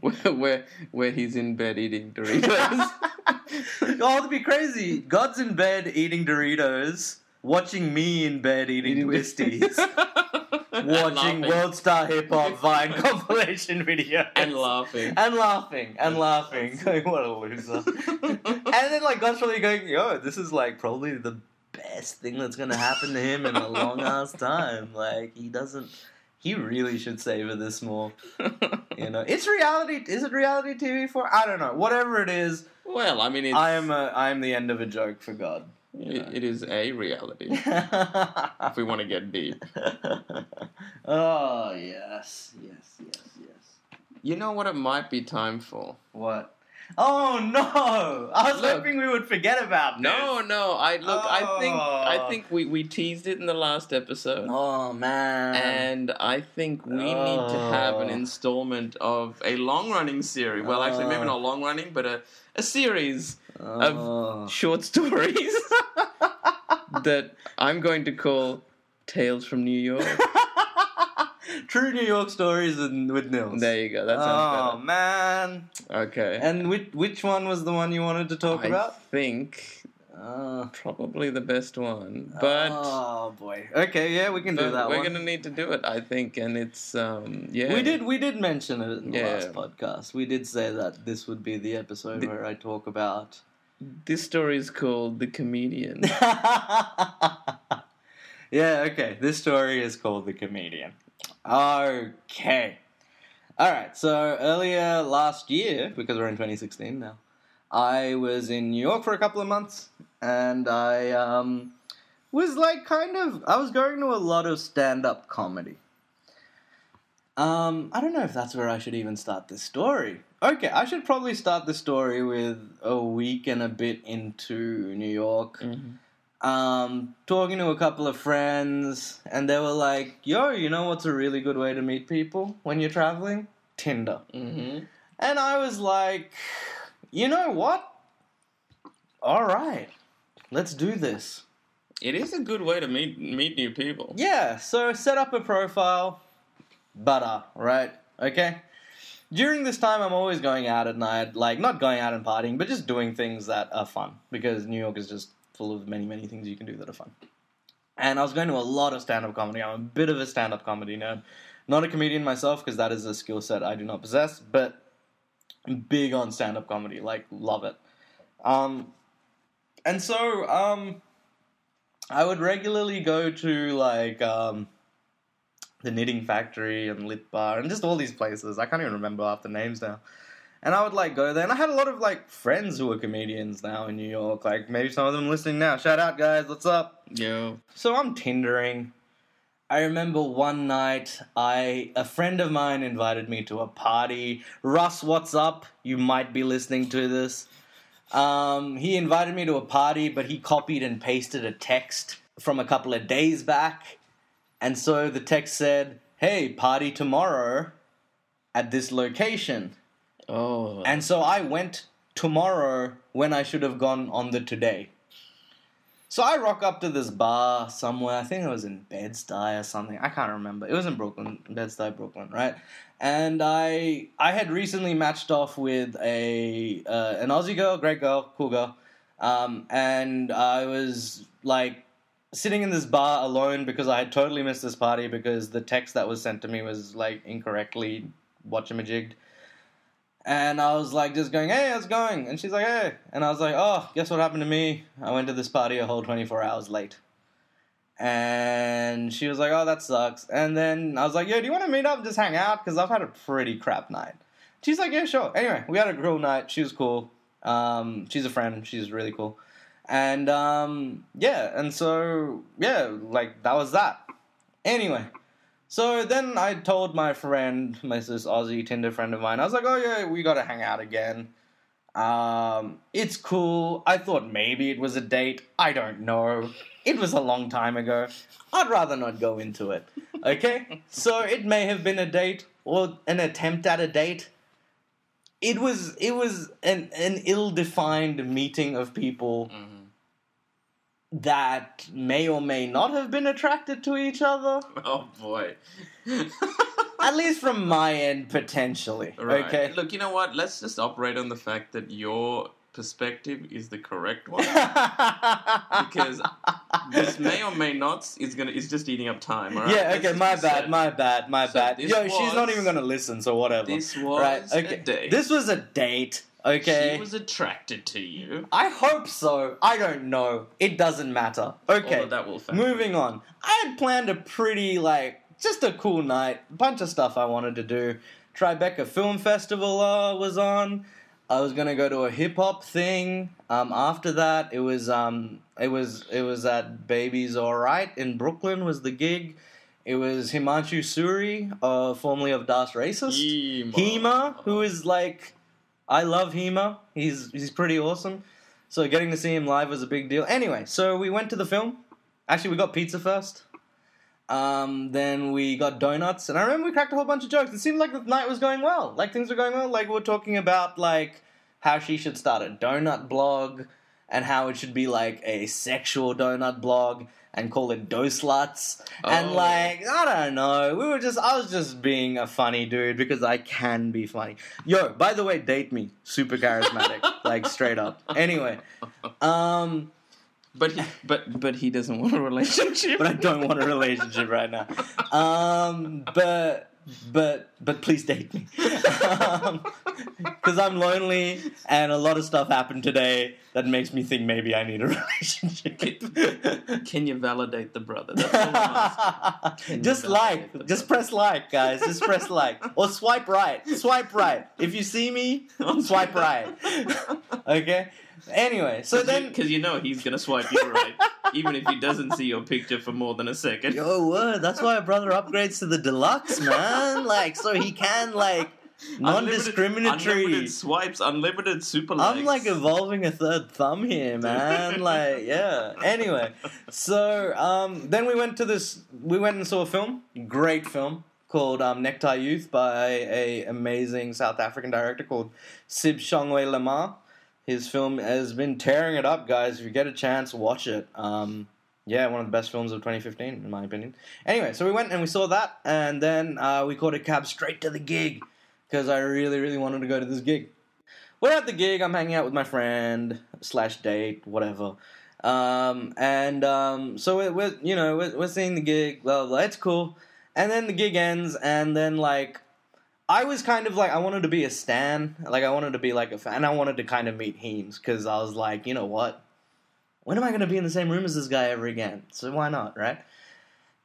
where, where where he's in bed eating Doritos. oh, it'd be crazy. God's in bed eating Doritos, watching me in bed eating twisties, watching. World Star Hip Hop Vine compilation video, and laughing. and laughing and laughing. Going, what a loser. and then like God's probably going, yo, this is like probably the best thing that's gonna happen to him in a long ass time. Like he doesn't. He really should savor this more. You know, it's reality. Is it reality TV for? I don't know. Whatever it is, well, I mean, it's, I am. A, I am the end of a joke for God. It- it is a reality. if we want to get deep. oh yes, yes, yes, yes. You know what it might be time for? What? Oh no! I was Look. hoping we would forget about No, this. no. I look. I think. I Oh. think we we teased it in the last episode. Oh man. And I think we need to have an Oh. installment of a long running series. Well, actually, maybe Oh. not long running, but a, a series Oh. short stories that I'm going to call Tales from New York. True New York stories with, with Nils. There you go. That sounds good. oh sounds man! Okay. And which which one was the one you wanted to talk I about? think Uh, probably the best one, but. oh boy. Okay, yeah, we can do that we're one. gonna need to do it, I think, and it's um yeah. We did we did mention it in the Yeah. last podcast. We did say that this would be the episode The- where I talk about. This story is called The Comedian. yeah, okay. This story is called The Comedian. Okay. Alright, so earlier last year, because we're in 2016 now, I was in New York for a couple of months, and I um, was like kind of. I was going to a lot of stand up comedy. Um, I don't know if that's where I should even start this story. Okay, I should probably start the story with a week and a bit into New York Mhm. um, talking to a couple of friends, and they were like, "Yo, you know what's a really good way to meet people when you're traveling? Tinder." Mm-hmm. And I was like, "You know what? All right, let's do this." It is a good way to meet meet new people. Yeah, so set up a profile, butter, right? Okay. During this time, I'm always going out at night, like not going out and partying, but just doing things that are fun because New York is just full of many, many things you can do that are fun. And I was going to a lot of stand up comedy. I'm a bit of a stand up comedy nerd. Not a comedian myself because that is a skill set I do not possess, but big on stand up comedy. Like, love it. Um, and so, um, I would regularly go to like um, the Knitting Factory and Lit Bar and just all these places. I can't even remember half the names now. And I would like go there, and I had a lot of like friends who were comedians now in New York. Like maybe some of them listening now. Shout out, guys! What's up? Yo. So I'm Tindering. I remember one night, I a friend of mine invited me to a party. Russ, what's up? You might be listening to this. Um, he invited me to a party, but he copied and pasted a text from a couple of days back, and so the text said, "Hey, party tomorrow at this location." Oh. And so I went tomorrow when I should have gone on the today. So I rock up to this bar somewhere. I think it was in Bed-Stuy or something. I can't remember. It was in Brooklyn, Bed-Stuy, Brooklyn, right? And I I had recently matched off with a uh, an Aussie girl, great girl, cool girl, um, and I was like sitting in this bar alone because I had totally missed this party because the text that was sent to me was like incorrectly watchamajigged. And I was like, just going, hey, how's it going? And she's like, hey. And I was like, oh, guess what happened to me? I went to this party a whole 24 hours late. And she was like, oh, that sucks. And then I was like, yo, do you want to meet up and just hang out? Because I've had a pretty crap night. She's like, yeah, sure. Anyway, we had a cool night. She was cool. Um, she's a friend. She's really cool. And um, yeah, and so, yeah, like, that was that. Anyway, so then I told my friend, my this Aussie Tinder friend of mine, I was like, oh yeah, we gotta hang out again. Um, it's cool. I thought maybe it was a date. I don't know. It was a long time ago. I'd rather not go into it. Okay? so it may have been a date or an attempt at a date. It was it was an, an ill-defined meeting of people Mhm. That may or may not have been attracted to each other. Oh boy. At least from my end, potentially. Right. Okay. Look, you know what? Let's just operate on the fact that your perspective is the correct one. because this may or may not is gonna is just eating up time. Right? yeah. Okay. My bad. said. My bad. My So bad. this Yo, she's not even gonna listen. So whatever. This was right. a date. This was a date. Okay. She was attracted to you. I hope so. I don't know. It doesn't matter. Okay. All of that will factor. Moving on. I had planned a pretty like just a cool night. Bunch of stuff I wanted to do. Tribeca Film Festival uh, was on. I was gonna go to a hip hop thing. Um, after that, it was um, it was it was at Baby's Alright in Brooklyn was the gig. It was Himanshu Suri, uh, formerly of Das Racist. Heems. Heems, who is like, I love Heems. He's he's pretty awesome. So getting to see him live was a big deal. Anyway, so we went to the film. Actually, we got pizza first. Um, then we got donuts, and I remember we cracked a whole bunch of jokes. It seemed like the night was going well. Like things were going well. Like we were talking about like how she should start a donut blog, and how it should be like a sexual donut blog and call it Dosluts. And Oh. like, I don't know. We were just, I was just being a funny dude because I can be funny. Yo, by the way, date me. Super charismatic. like, straight up. Anyway, um, But he, but but he doesn't want a relationship. but I don't want a relationship right now. Um, but but but please date me um, because I'm lonely and a lot of stuff happened today that makes me think maybe I need a relationship. Can you validate the brother? That's all I'm asking. Can you just like, just brother? press like, guys. Just press like, or swipe right. Swipe right. If you see me, swipe right. okay. Anyway, so then because you know he's gonna swipe you right, even if he doesn't see your picture for more than a second. Yo, word. That's why a brother upgrades to the deluxe, man. Like, so he can like non-discriminatory. unlimited swipes, unlimited super likes. I'm like evolving a third thumb here, man. like, yeah. Anyway, so um, then we went to this. We went and saw a film. Great film called um, Necktie Youth by a amazing South African director called Sib Shongwe-La Mer. His film has been tearing it up, guys. If you get a chance, watch it. Um, yeah, one of the best films of 2015, in my opinion. Anyway, so we went and we saw that, and then uh, we caught a cab straight to the gig because I really, really wanted to go to this gig. We're at the gig. I'm hanging out with my friend slash date, whatever. Um, and um, so we're, we're you know we're, we're seeing the gig. Blah, blah blah. It's cool. And then the gig ends, and then like I was kind of like I wanted to be a stan. Like I wanted to be like a fan. I wanted to kind of meet Heems because I was like, you know what? When am I going to be in the same room as this guy ever again? So why not, right?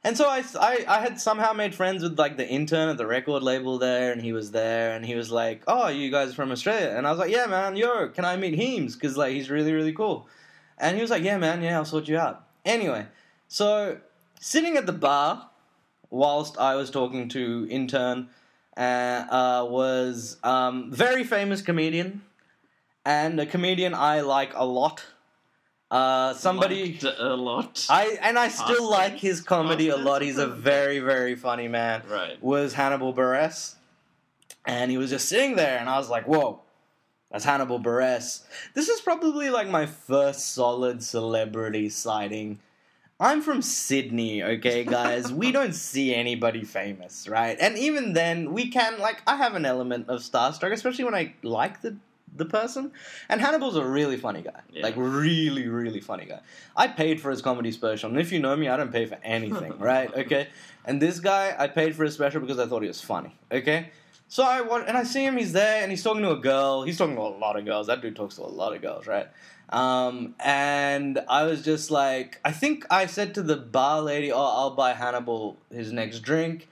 And so I, I, I had somehow made friends with like the intern at the record label there, and he was there, and he was like, "Oh, you guys are from Australia?" And I was like, "Yeah, man. Yo, can I meet Heems? Because like he's really really cool." And he was like, "Yeah, man. Yeah, I'll sort you out." Anyway, so sitting at the bar whilst I was talking to intern uh, uh, was um, very famous comedian and a comedian I like a lot. Uh, somebody Liked a lot. I and I still like his comedy a lot. He's a very very funny man. right. Was Hannibal Buress, and he was just sitting there, and I was like, "Whoa, that's Hannibal Buress." This is probably like my first solid celebrity sighting. I'm from Sydney, okay, guys. we don't see anybody famous, right? And even then, we can like I have an element of starstruck, especially when I like the the person. And Hannibal's a really funny guy, Yeah. like really, really funny guy. I paid for his comedy special, and if you know me, I don't pay for anything, right? Okay. And this guy, I paid for his special because I thought he was funny. Okay. So I want, and I see him. He's there, and he's talking to a girl. He's talking to a lot of girls. That dude talks to a lot of girls, right? Um, and I was just like, I think I said to the bar lady, "Oh, I'll buy Hannibal his next drink,"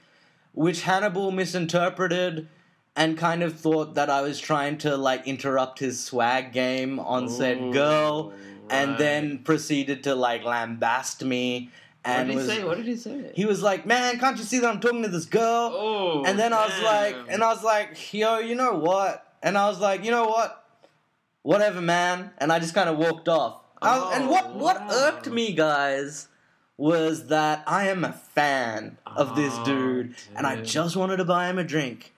which Hannibal misinterpreted and kind of thought that I was trying to like interrupt his swag game on said Ooh, girl, and then proceeded to like lambast me. And What did he was, say? What did he say? he was like, "Man, can't you see that I'm talking to this girl?" oh, and then I was like, and I was like, yo, you know what? And I was like, you know what? Whatever, man. And I just kind of walked off. I was- and what oh, what Oh, wow. irked me, guys, was that I am a fan of this Oh, dude, and I just wanted to buy him a drink.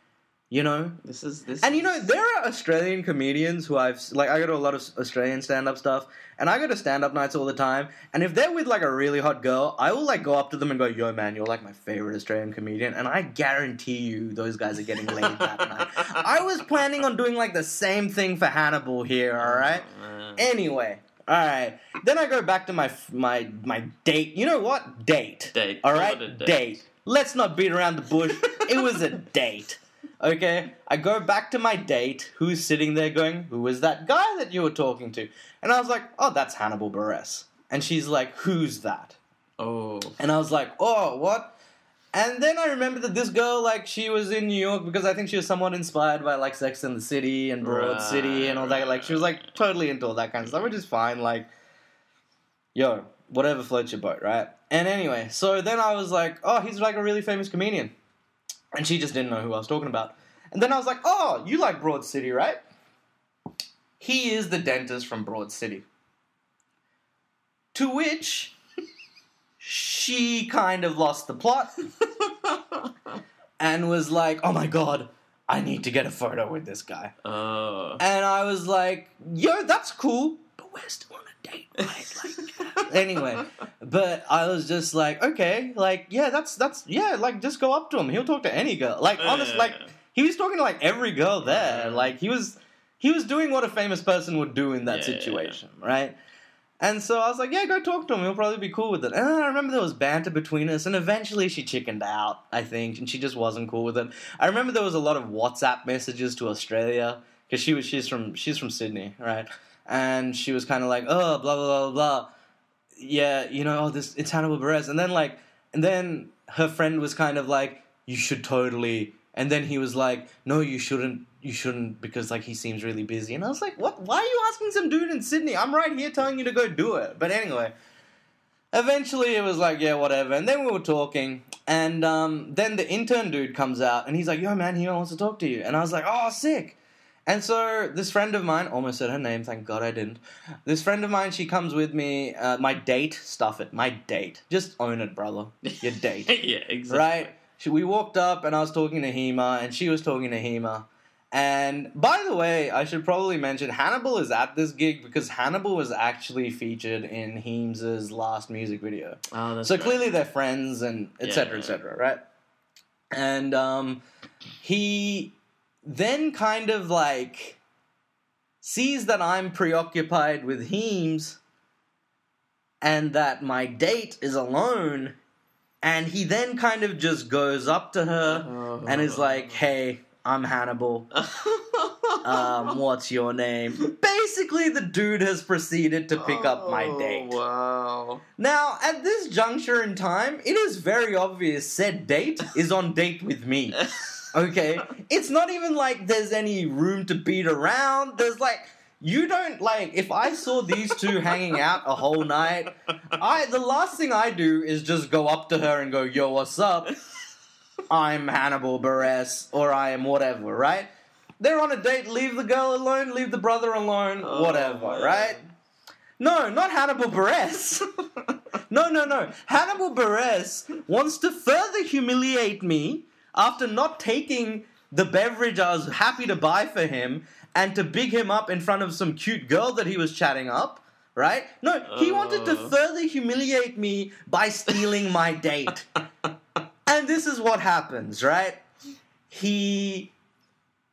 You know, this is this. and you know, there are Australian comedians who I've like. I go to a lot of Australian stand-up stuff, and I go to stand-up nights all the time. And if they're with like a really hot girl, I will like go up to them and go, "Yo, man, you're like my favorite Australian comedian," and I guarantee you, those guys are getting laid that night. I was planning on doing like the same thing for Hannibal here. All right. Oh. Anyway, all right. Then I go back to my my my date. You know what? Date. Date. All right. It date. Let's not beat around the bush. it was a date. Okay. I go back to my date. Who's sitting there going? Who was that guy that you were talking to? And I was like, oh, that's Hannibal Buress. And she's like, who's that? Oh. And I was like, oh, what? And then I remember that this girl, like, she was in New York because I think she was somewhat inspired by, like, Sex and the City and Broad Right, City and all that. Like, she was, like, totally into all that kind of stuff, which is fine. Like, yo, whatever floats your boat, right? And anyway, so then I was like, oh, he's, like, a really famous comedian. And she just didn't know who I was talking about. And then I was like, oh, you like Broad City, right? He is the dentist from Broad City. To which she kind of lost the plot and was like, oh my god, I need to get a photo with this guy. oh. And I was like, yo, that's cool, but on a date, right? Like, anyway, but I was just like, okay, like, yeah, that's that's yeah, like, just go up to him. He'll talk to any girl. Like, honest, like, he was talking to like every girl there. Yeah. Like, he was he was doing what a famous person would do in that Yeah. situation, right? And so I was like, yeah, go talk to him. He'll probably be cool with it. And then I remember there was banter between us, and eventually she chickened out, I think, and she just wasn't cool with it. I remember there was a lot of WhatsApp messages to Australia because she was she's from she's from Sydney, right? And she was kind of like, oh, blah blah blah blah. Yeah, you know, oh, this it's Hannibal Buress, and then like, and then her friend was kind of like, you should totally. And then he was like, no, you shouldn't. You shouldn't because like he seems really busy. And I was like, what? Why are you asking some dude in Sydney? I'm right here telling you to go do it. But anyway, eventually it was like, yeah, whatever. And then we were talking, and um, then the intern dude comes out, and he's like, yo, man, he wants to talk to you. And I was like, oh, sick. And so this friend of mine, almost said her name, thank God I didn't. This friend of mine, she comes with me. Uh, my date, stuff it. My date. Just own it, brother. Your date. yeah, exactly. right? She, we walked up, and I was talking to Heems, and she was talking to Heems. And by the way, I should probably mention Hannibal is at this gig because Hannibal was actually featured in Heems's last music video. Oh, that's So right. clearly they're friends and etc. Yeah. etc. right? And um, he then kind of like sees that I'm preoccupied with Heems and that my date is alone, and he then kind of just goes up to her and is like, "Hey, I'm Hannibal. Um, what's your name?" Basically, the dude has proceeded to pick up my Oh, date. Wow. Now, at this juncture in time, it is very obvious said date is on date with me. Okay? It's not even like there's any room to beat around. There's like you don't like if I saw these two hanging out a whole night, I the last thing I do is just go up to her and go, "Yo, what's up? I'm Hannibal Buress or I am whatever, right? They're on a date, leave the girl alone, leave the brother alone, Oh, whatever, man. right? No, not Hannibal Buress. No, no, no. Hannibal Buress wants to further humiliate me after not taking the beverage I was happy to buy for him and to big him up in front of some cute girl that he was chatting up, right? No, he wanted to Uh. further humiliate me by stealing my date. and this is what happens, right? He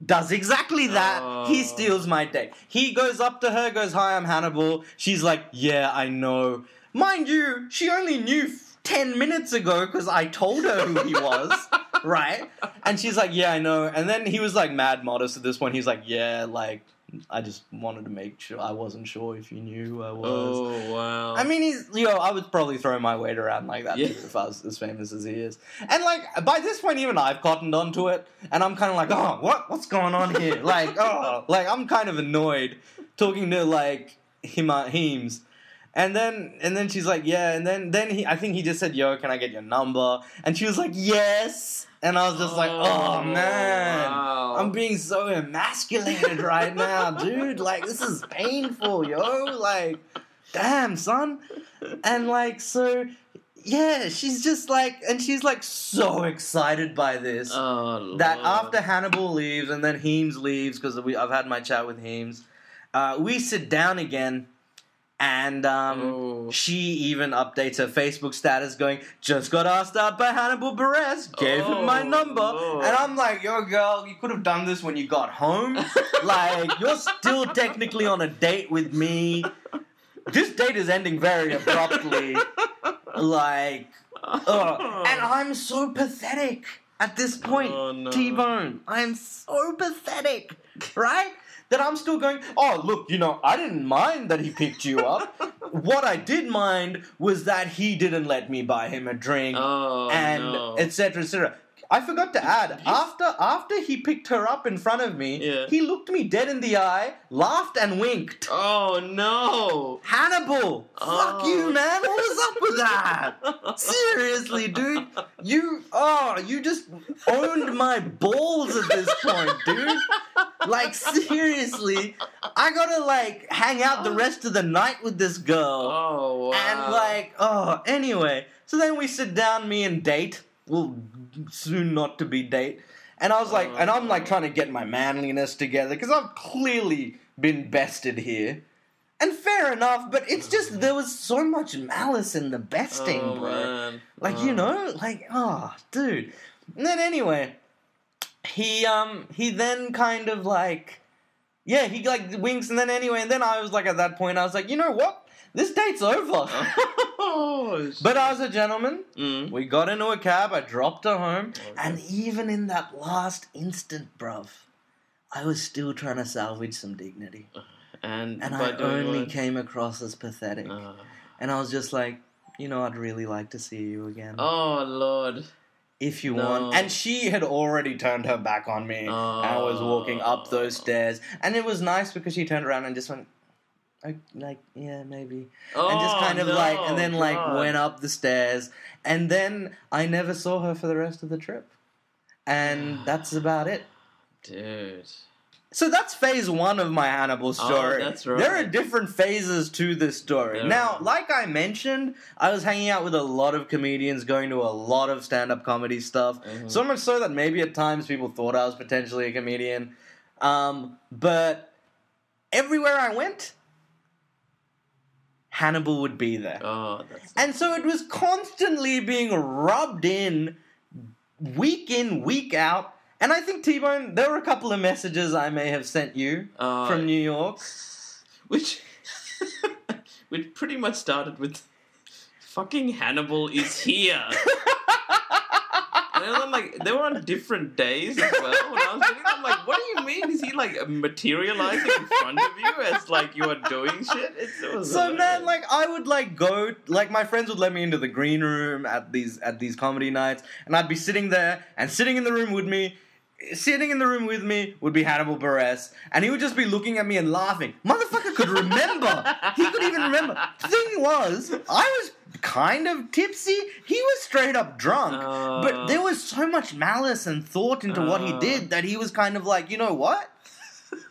does exactly that. He Oh. steals my date. He goes up to her, goes, Hi, I'm Hannibal. She's like, Yeah, I know. Mind you, she only knew 10 minutes ago because I told her who he was, right? And she's like, Yeah, I know. And then he was like mad modest at this point. He's like, Yeah, like, I just wanted to make sure. I wasn't sure if you knew who I was. Oh wow. I mean, he's you know, I would probably throw my weight around like that Yeah. too if I was as famous as he is. And like by this point, even I've cottoned onto it, and I'm kind of like, oh, what, what's going on here? like, oh, like I'm kind of annoyed talking to like him, Heems. And then and then she's like, yeah, and then then he, I think he just said, yo, can I get your number? And she was like, yes. And I was just like, oh Oh, man, wow. I'm being so emasculated right now, dude. Like this is painful, yo. Like, damn, son. And like, so yeah, she's just like, and she's like so excited by this Oh, that after Hannibal leaves and then Heems leaves because I've had my chat with Heems, uh, we sit down again, and um, Oh. she even updates her Facebook status going, "Just got asked out by Hannibal Buress, gave him my Oh, number," and I'm like, "Yo, girl, you could have done this when you got home. like, you're still technically on a date with me." This date is ending very abruptly. like, Ugh. and I'm so pathetic at this point, Oh, no. T Bone. I'm so pathetic, right? That I'm still going, oh, look, you know, I didn't mind that he picked you up. what I did mind was that he didn't let me buy him a drink Oh and no. etc. etc. I forgot to add after after he picked her up in front of me, Yeah. he looked me dead in the eye, laughed and winked. Oh no. Hannibal, fuck Oh. you, man. What was up with that? Seriously, dude. You oh, you just owned my balls at this point, dude. Like seriously, I gotta like hang out the rest of the night with this girl. Oh wow. And like, oh, anyway. So then we sit down, me and date. Well, soon not to be date. And I was like, and I'm like trying to get my manliness together because I've clearly been bested here. And fair enough, but it's just there was so much malice in the besting, oh, bro. man. Like Oh. you know, like oh, dude. And then anyway, he um he then kind of like yeah he like winks and then anyway and then I was like at that point I was like you know what this date's over. Oh, but I was a gentleman. Mm. We got into a cab. I dropped her home, Okay. and even in that last instant, bruv, I was still trying to salvage some dignity, And, and I only what? came across as pathetic. Ah. And I was just like, you know, I'd really like to see you again. oh lord. if you No. want. And she had already turned her back on me. and I was walking up those Oh. stairs. And it was nice because she turned around and just went, I, like, yeah, maybe. Oh, and just kind of like, and then like went up the stairs. And then I never saw her for the rest of the trip. And that's about it. Dude. So that's phase one of my Hannibal story. Oh, that's There are different phases to this story. There now, are. like I mentioned, I was hanging out with a lot of comedians, going to a lot of stand-up comedy stuff. Mhm. So much so that maybe at times people thought I was potentially a comedian. Um, but everywhere I went, Hannibal would be there. Oh, that's. And so it was constantly being rubbed in week in, week out. And I think T Bone, there were a couple of messages I may have sent you Uh, from New York. which which pretty much started with fucking Hannibal is here. and then like they were on different days as well. When I was reading, I'm like, what do you mean? Is he like materializing in front of you as like you are doing shit? It's, it was So man, hilarious. like I would like go like my friends would let me into the green room at these at these comedy nights, and I'd be sitting there, and sitting in the room with me, sitting in the room with me would be Hannibal Buress, and he would just be looking at me and laughing. Motherfucker could remember. he could even remember. The thing was, I was kind of tipsy. He was straight up drunk, but Uh. there was so much malice and thought into what he Uh. did that he was kind of like, you know what?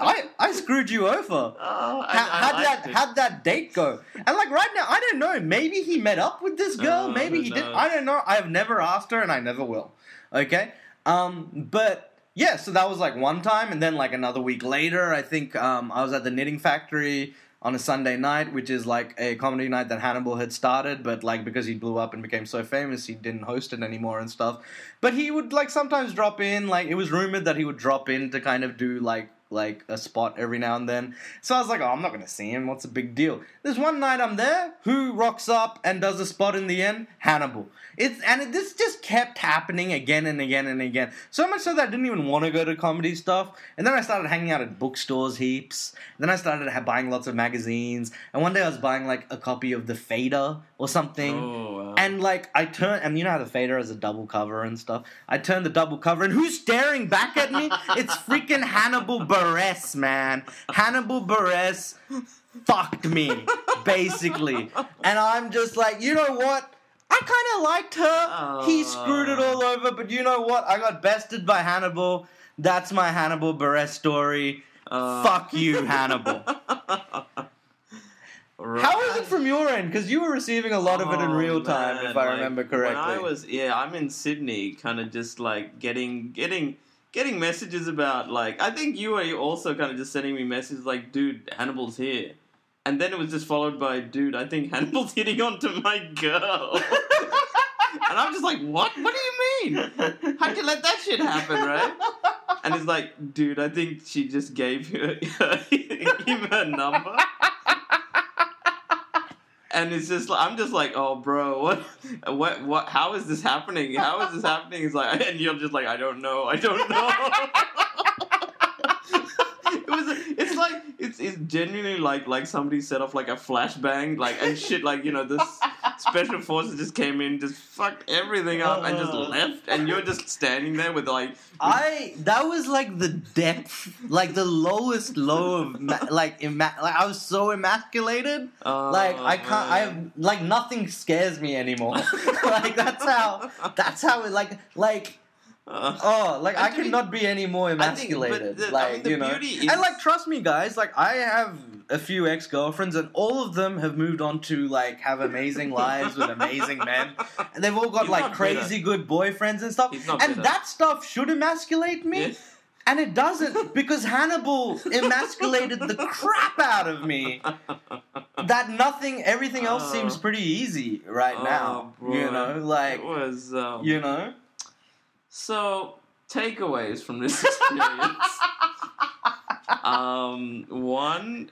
I I screwed you over. I, How, how'd liked that it. how'd that date go? And like right now, I don't know. Maybe he met up with this girl. Oh, maybe he did. knows? I don't know. I have never asked her, and I never will. Okay. Um. But yeah. So that was like one time, and then like another week later, I think um I was at the Knitting Factory on a Sunday night, which is like a comedy night that Hannibal had started, but like because he blew up and became so famous, he didn't host it anymore and stuff. But he would like sometimes drop in. Like it was rumored that he would drop in to kind of do like like a spot every now and then. So I was like, oh, I'm not gonna see him. What's the big deal? There's one night I'm there. Who rocks up and does a spot in the end? Hannibal. It's and it, this just kept happening again and again and again. So much so that I didn't even want to go to comedy stuff. And then I started hanging out at bookstores heaps. then I started buying lots of magazines. And one day I was buying like a copy of The Fader or something. Oh. And like I turn, and you know how the fader has a double cover and stuff. I turn the double cover, and who's staring back at me? It's freaking Hannibal Buress, man. Hannibal Buress fucked me, basically. And I'm just like, you know what? I kind of liked her. He screwed it all over, but you know what? I got bested by Hannibal. That's my Hannibal Buress story. Uh, Fuck you, Hannibal. Right. How is it from your end? Because you were receiving a lot of it in Oh, real time, if I like, remember correctly. When I was yeah, I'm in Sydney, kind of just like getting getting getting messages about like I think you were also kind of just sending me messages like, dude, Hannibal's here. And then it was just followed by, dude, I think Hannibal's hitting onto my girl. and I'm just like, what? What do you mean? How'd you let that shit happen, right? And it's like, dude, I think she just gave her, him her number. And it's just, I'm just like, oh, bro, what, what, what? How is this happening? How is this happening? It's like, and you're just like, I don't know, I don't know. it was, it's like, it's, it's genuinely like, like somebody set off like a flashbang, like and shit, like you know, this special forces just came in, just fucked everything up, and just Uh. left, and you're just standing there with like, I that was like the depth, like the lowest low of ma- like ima- like I was so emasculated. oh, like I can't. I have like nothing scares me anymore. like that's how. That's how it like like. Uh, Oh, like I cannot be any more I think- but emasculated. I like mean, the you know, is- and like trust me, guys. Like I have a few ex girlfriends, and all of them have moved on to like have amazing lives with amazing men, and they've all got He's like crazy good boyfriends and stuff. And bitter. that stuff should emasculate me. And it doesn't because Hannibal emasculated the crap out of me. That nothing, everything else Oh. seems pretty easy right now. Oh, You know, like it was. Um, you know. So takeaways from this experience. um, one,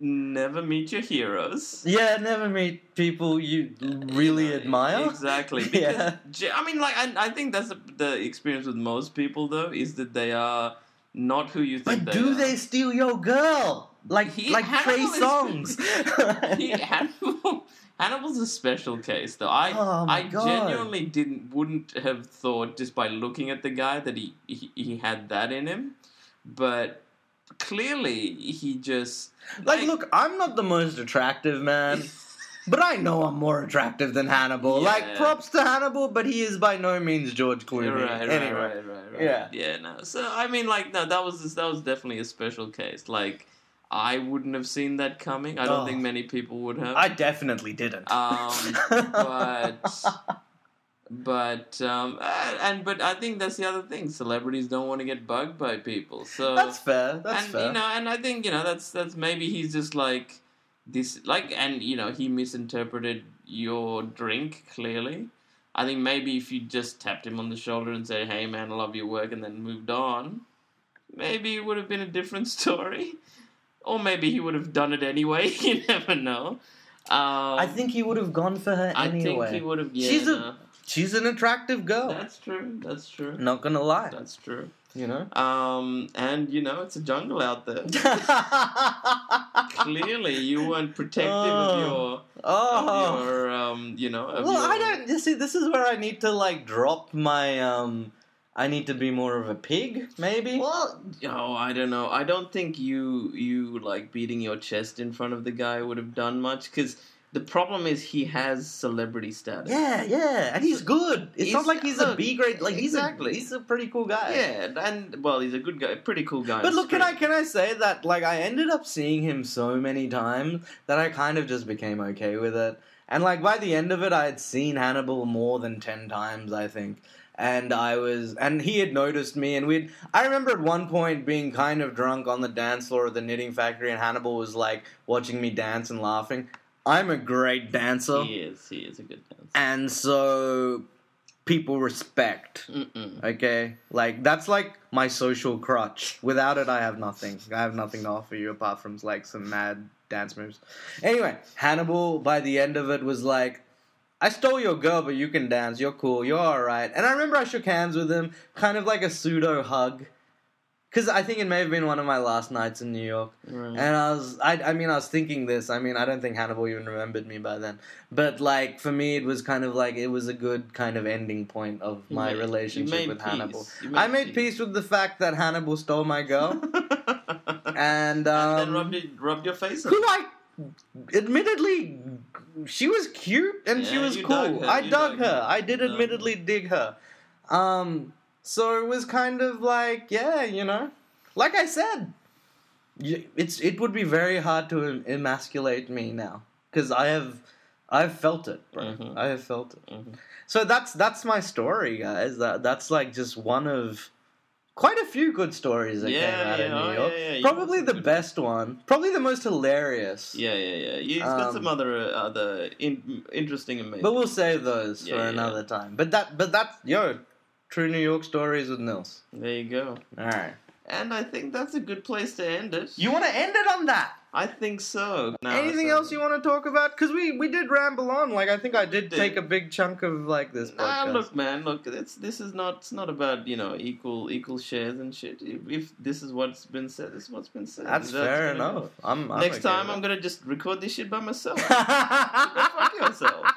never meet your heroes. Yeah, never meet people you really admire. Exactly. Because, Yeah. I mean, like, I, I think that's the, the experience with most people, though, is that they are not who you think But they do are. they steal your girl? Like He- like Trey Songz. he, Hannibal, Hannibal's a special case, though. I Oh I God. genuinely didn't wouldn't have thought just by looking at the guy that he, he he had that in him, but clearly he just like, look, I'm not the most attractive man. But I know I'm more attractive than Hannibal. Like, props to Hannibal, but he is by no means George Clooney. Right, right, anyway. right, right, right. Yeah. yeah. No. So I mean, like, no, that was that was definitely a special case. Like, I wouldn't have seen that coming. I don't Oh. think many people would have. I definitely didn't. Um, but but um, and but I think that's the other thing. Celebrities don't want to get bugged by people. So that's fair. That's and fair. you know, and I think you know that's that's maybe he's just like this, like, and you know, he misinterpreted your drink clearly. I think maybe if you just tapped him on the shoulder and said, "Hey, man, I love your work," and then moved on, maybe it would have been a different story. Or maybe he would have done it anyway. you never know. Um, I think he would have gone for her I anyway. think he would have. Yeah, She's a- She's an attractive girl. That's true. That's true. Not gonna lie. That's true. You know? Um, and you know, it's a jungle out there. Clearly, you weren't protective of Oh. your, oh. of your, um, you know. Of Well, your, I don't. You see, this is where I need to like drop my. um I need to be more of a pig, maybe. Well, oh, I don't know. I don't think you you like beating your chest in front of the guy would have done much because the problem is he has celebrity status. Yeah, yeah, and he's good. It's He's- not like he's a B grade. Like exactly. he's a he's a pretty cool guy. Yeah, and well, he's a good guy, pretty cool guy. But look, can I can I say that like I ended up seeing him so many times that I kind of just became okay with it. And like by the end of it, I had seen Hannibal more than ten times, I think. And I was, and he had noticed me, and we'd. I remember at one point being kind of drunk on the dance floor of the knitting factory, and Hannibal was like watching me dance and laughing. I'm a great dancer, He is. He is a good dancer. and so people respect. Mm-mm. Okay, like that's like my social crutch. Without it, I have nothing. I have nothing to offer you apart from like some mad dance moves. Anyway, Hannibal by the end of it was like, "I stole your girl, but you can dance. You're cool. You're all right." And I remember I shook hands with him, kind of like a pseudo hug, because I think it may have been one of my last nights in New York. Right. And I was, I, I mean, I was thinking this. I mean, I don't think Hannibal even remembered me by then. But like for me, it was kind of like it was a good kind of ending point of You my made- relationship with peace. Hannibal. You I made peace with the fact that Hannibal stole my girl, and and um, then rubbed, it, rubbed your face who. I, admittedly, she was cute and she was cool. dug I you dug dug her. her. I did You admittedly dig her. Um, so it was kind of like, yeah, you know, like I said, it's it would be very hard to em- emasculate me now because I have. I've felt it, bro. Mhm. I have felt it. Mhm. So that's that's my story, guys. That that's like just one of quite a few good stories that Yeah, came out yeah, of oh, New York. yeah, yeah, Probably the some good best one. Probably the most hilarious. Yeah, yeah, yeah. He's got Um, some other uh, other in, interesting, amazing. But we'll save those Yeah, for yeah, another time. But that but that's yo, true New York stories with Nils. there you go. Alright. And I think that's a good place to end it. You wanna end it on that? I think so. No, Anything so- else you want to talk about? Because we, we did ramble on. Like I think I did Did. take a big chunk of like this Nah, podcast. look, man, look. It's this is not. It's not about you know equal equal shares and shit. If, if this is what's been said, this is what's been said. that's That's fair enough. I'm. I'm Next okay time, I'm gonna just record this shit by myself. fuck yourself.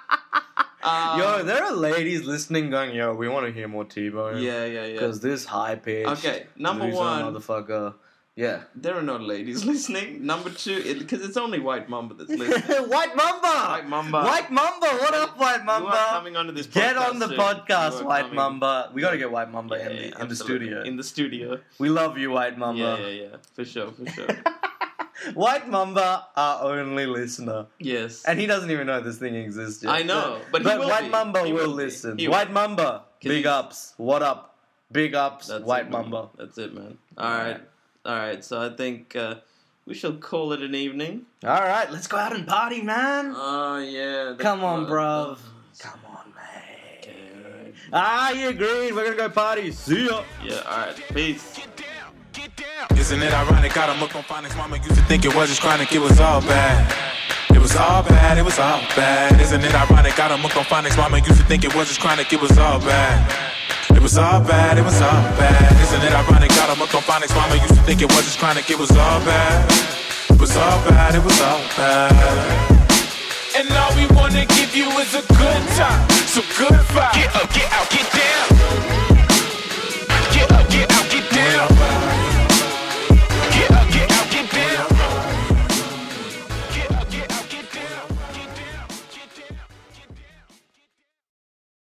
Um, Yo, there are ladies listening going, yo, we want to hear more T-Bone. Yeah, yeah, yeah. Because this high pitch. Okay, number one, motherfucker. Yeah. there are no ladies listening. Number two, because it's only White Mamba that's listening. White Mamba! White Mamba. White Mamba! What up, White You are coming onto this. Get on the soon. podcast, White coming- Mamba. We gotta get White Mamba Yeah, in, the, yeah, in the studio. In the studio. we love you, White Mamba. Yeah, yeah, yeah. For sure, for sure. White Mamba, our only listener. yes. And he doesn't even know this thing exists yet. I know, but he will White be. Mamba He will, will listen. Will. White Mamba, big ups. What up? Big ups, That's White it. Mamba. That's it, man. All right, all right. So I think uh, we shall call it an evening. All right, let's go out and party, man. Oh yeah. Come on, bruv. Come on, man. Ah, you agreed. We're gonna go party. See ya. Yeah. All right. Peace. Get down, get down Isn't it ironic? Got him hooked on phonics. Mama used to think it was just chronic. It was all bad. It was all bad. It was all bad. Isn't it ironic? Got him hooked on phonics. Mama used to think it was just chronic. It was all bad. It was all bad, it was all bad. Isn't it ironic? Got him up on phonics. Mama used to think it was just chronic. It was all bad. It was all bad, it was all bad. And all we wanna give you is a good time, so good vibes. Get up, get out, get down.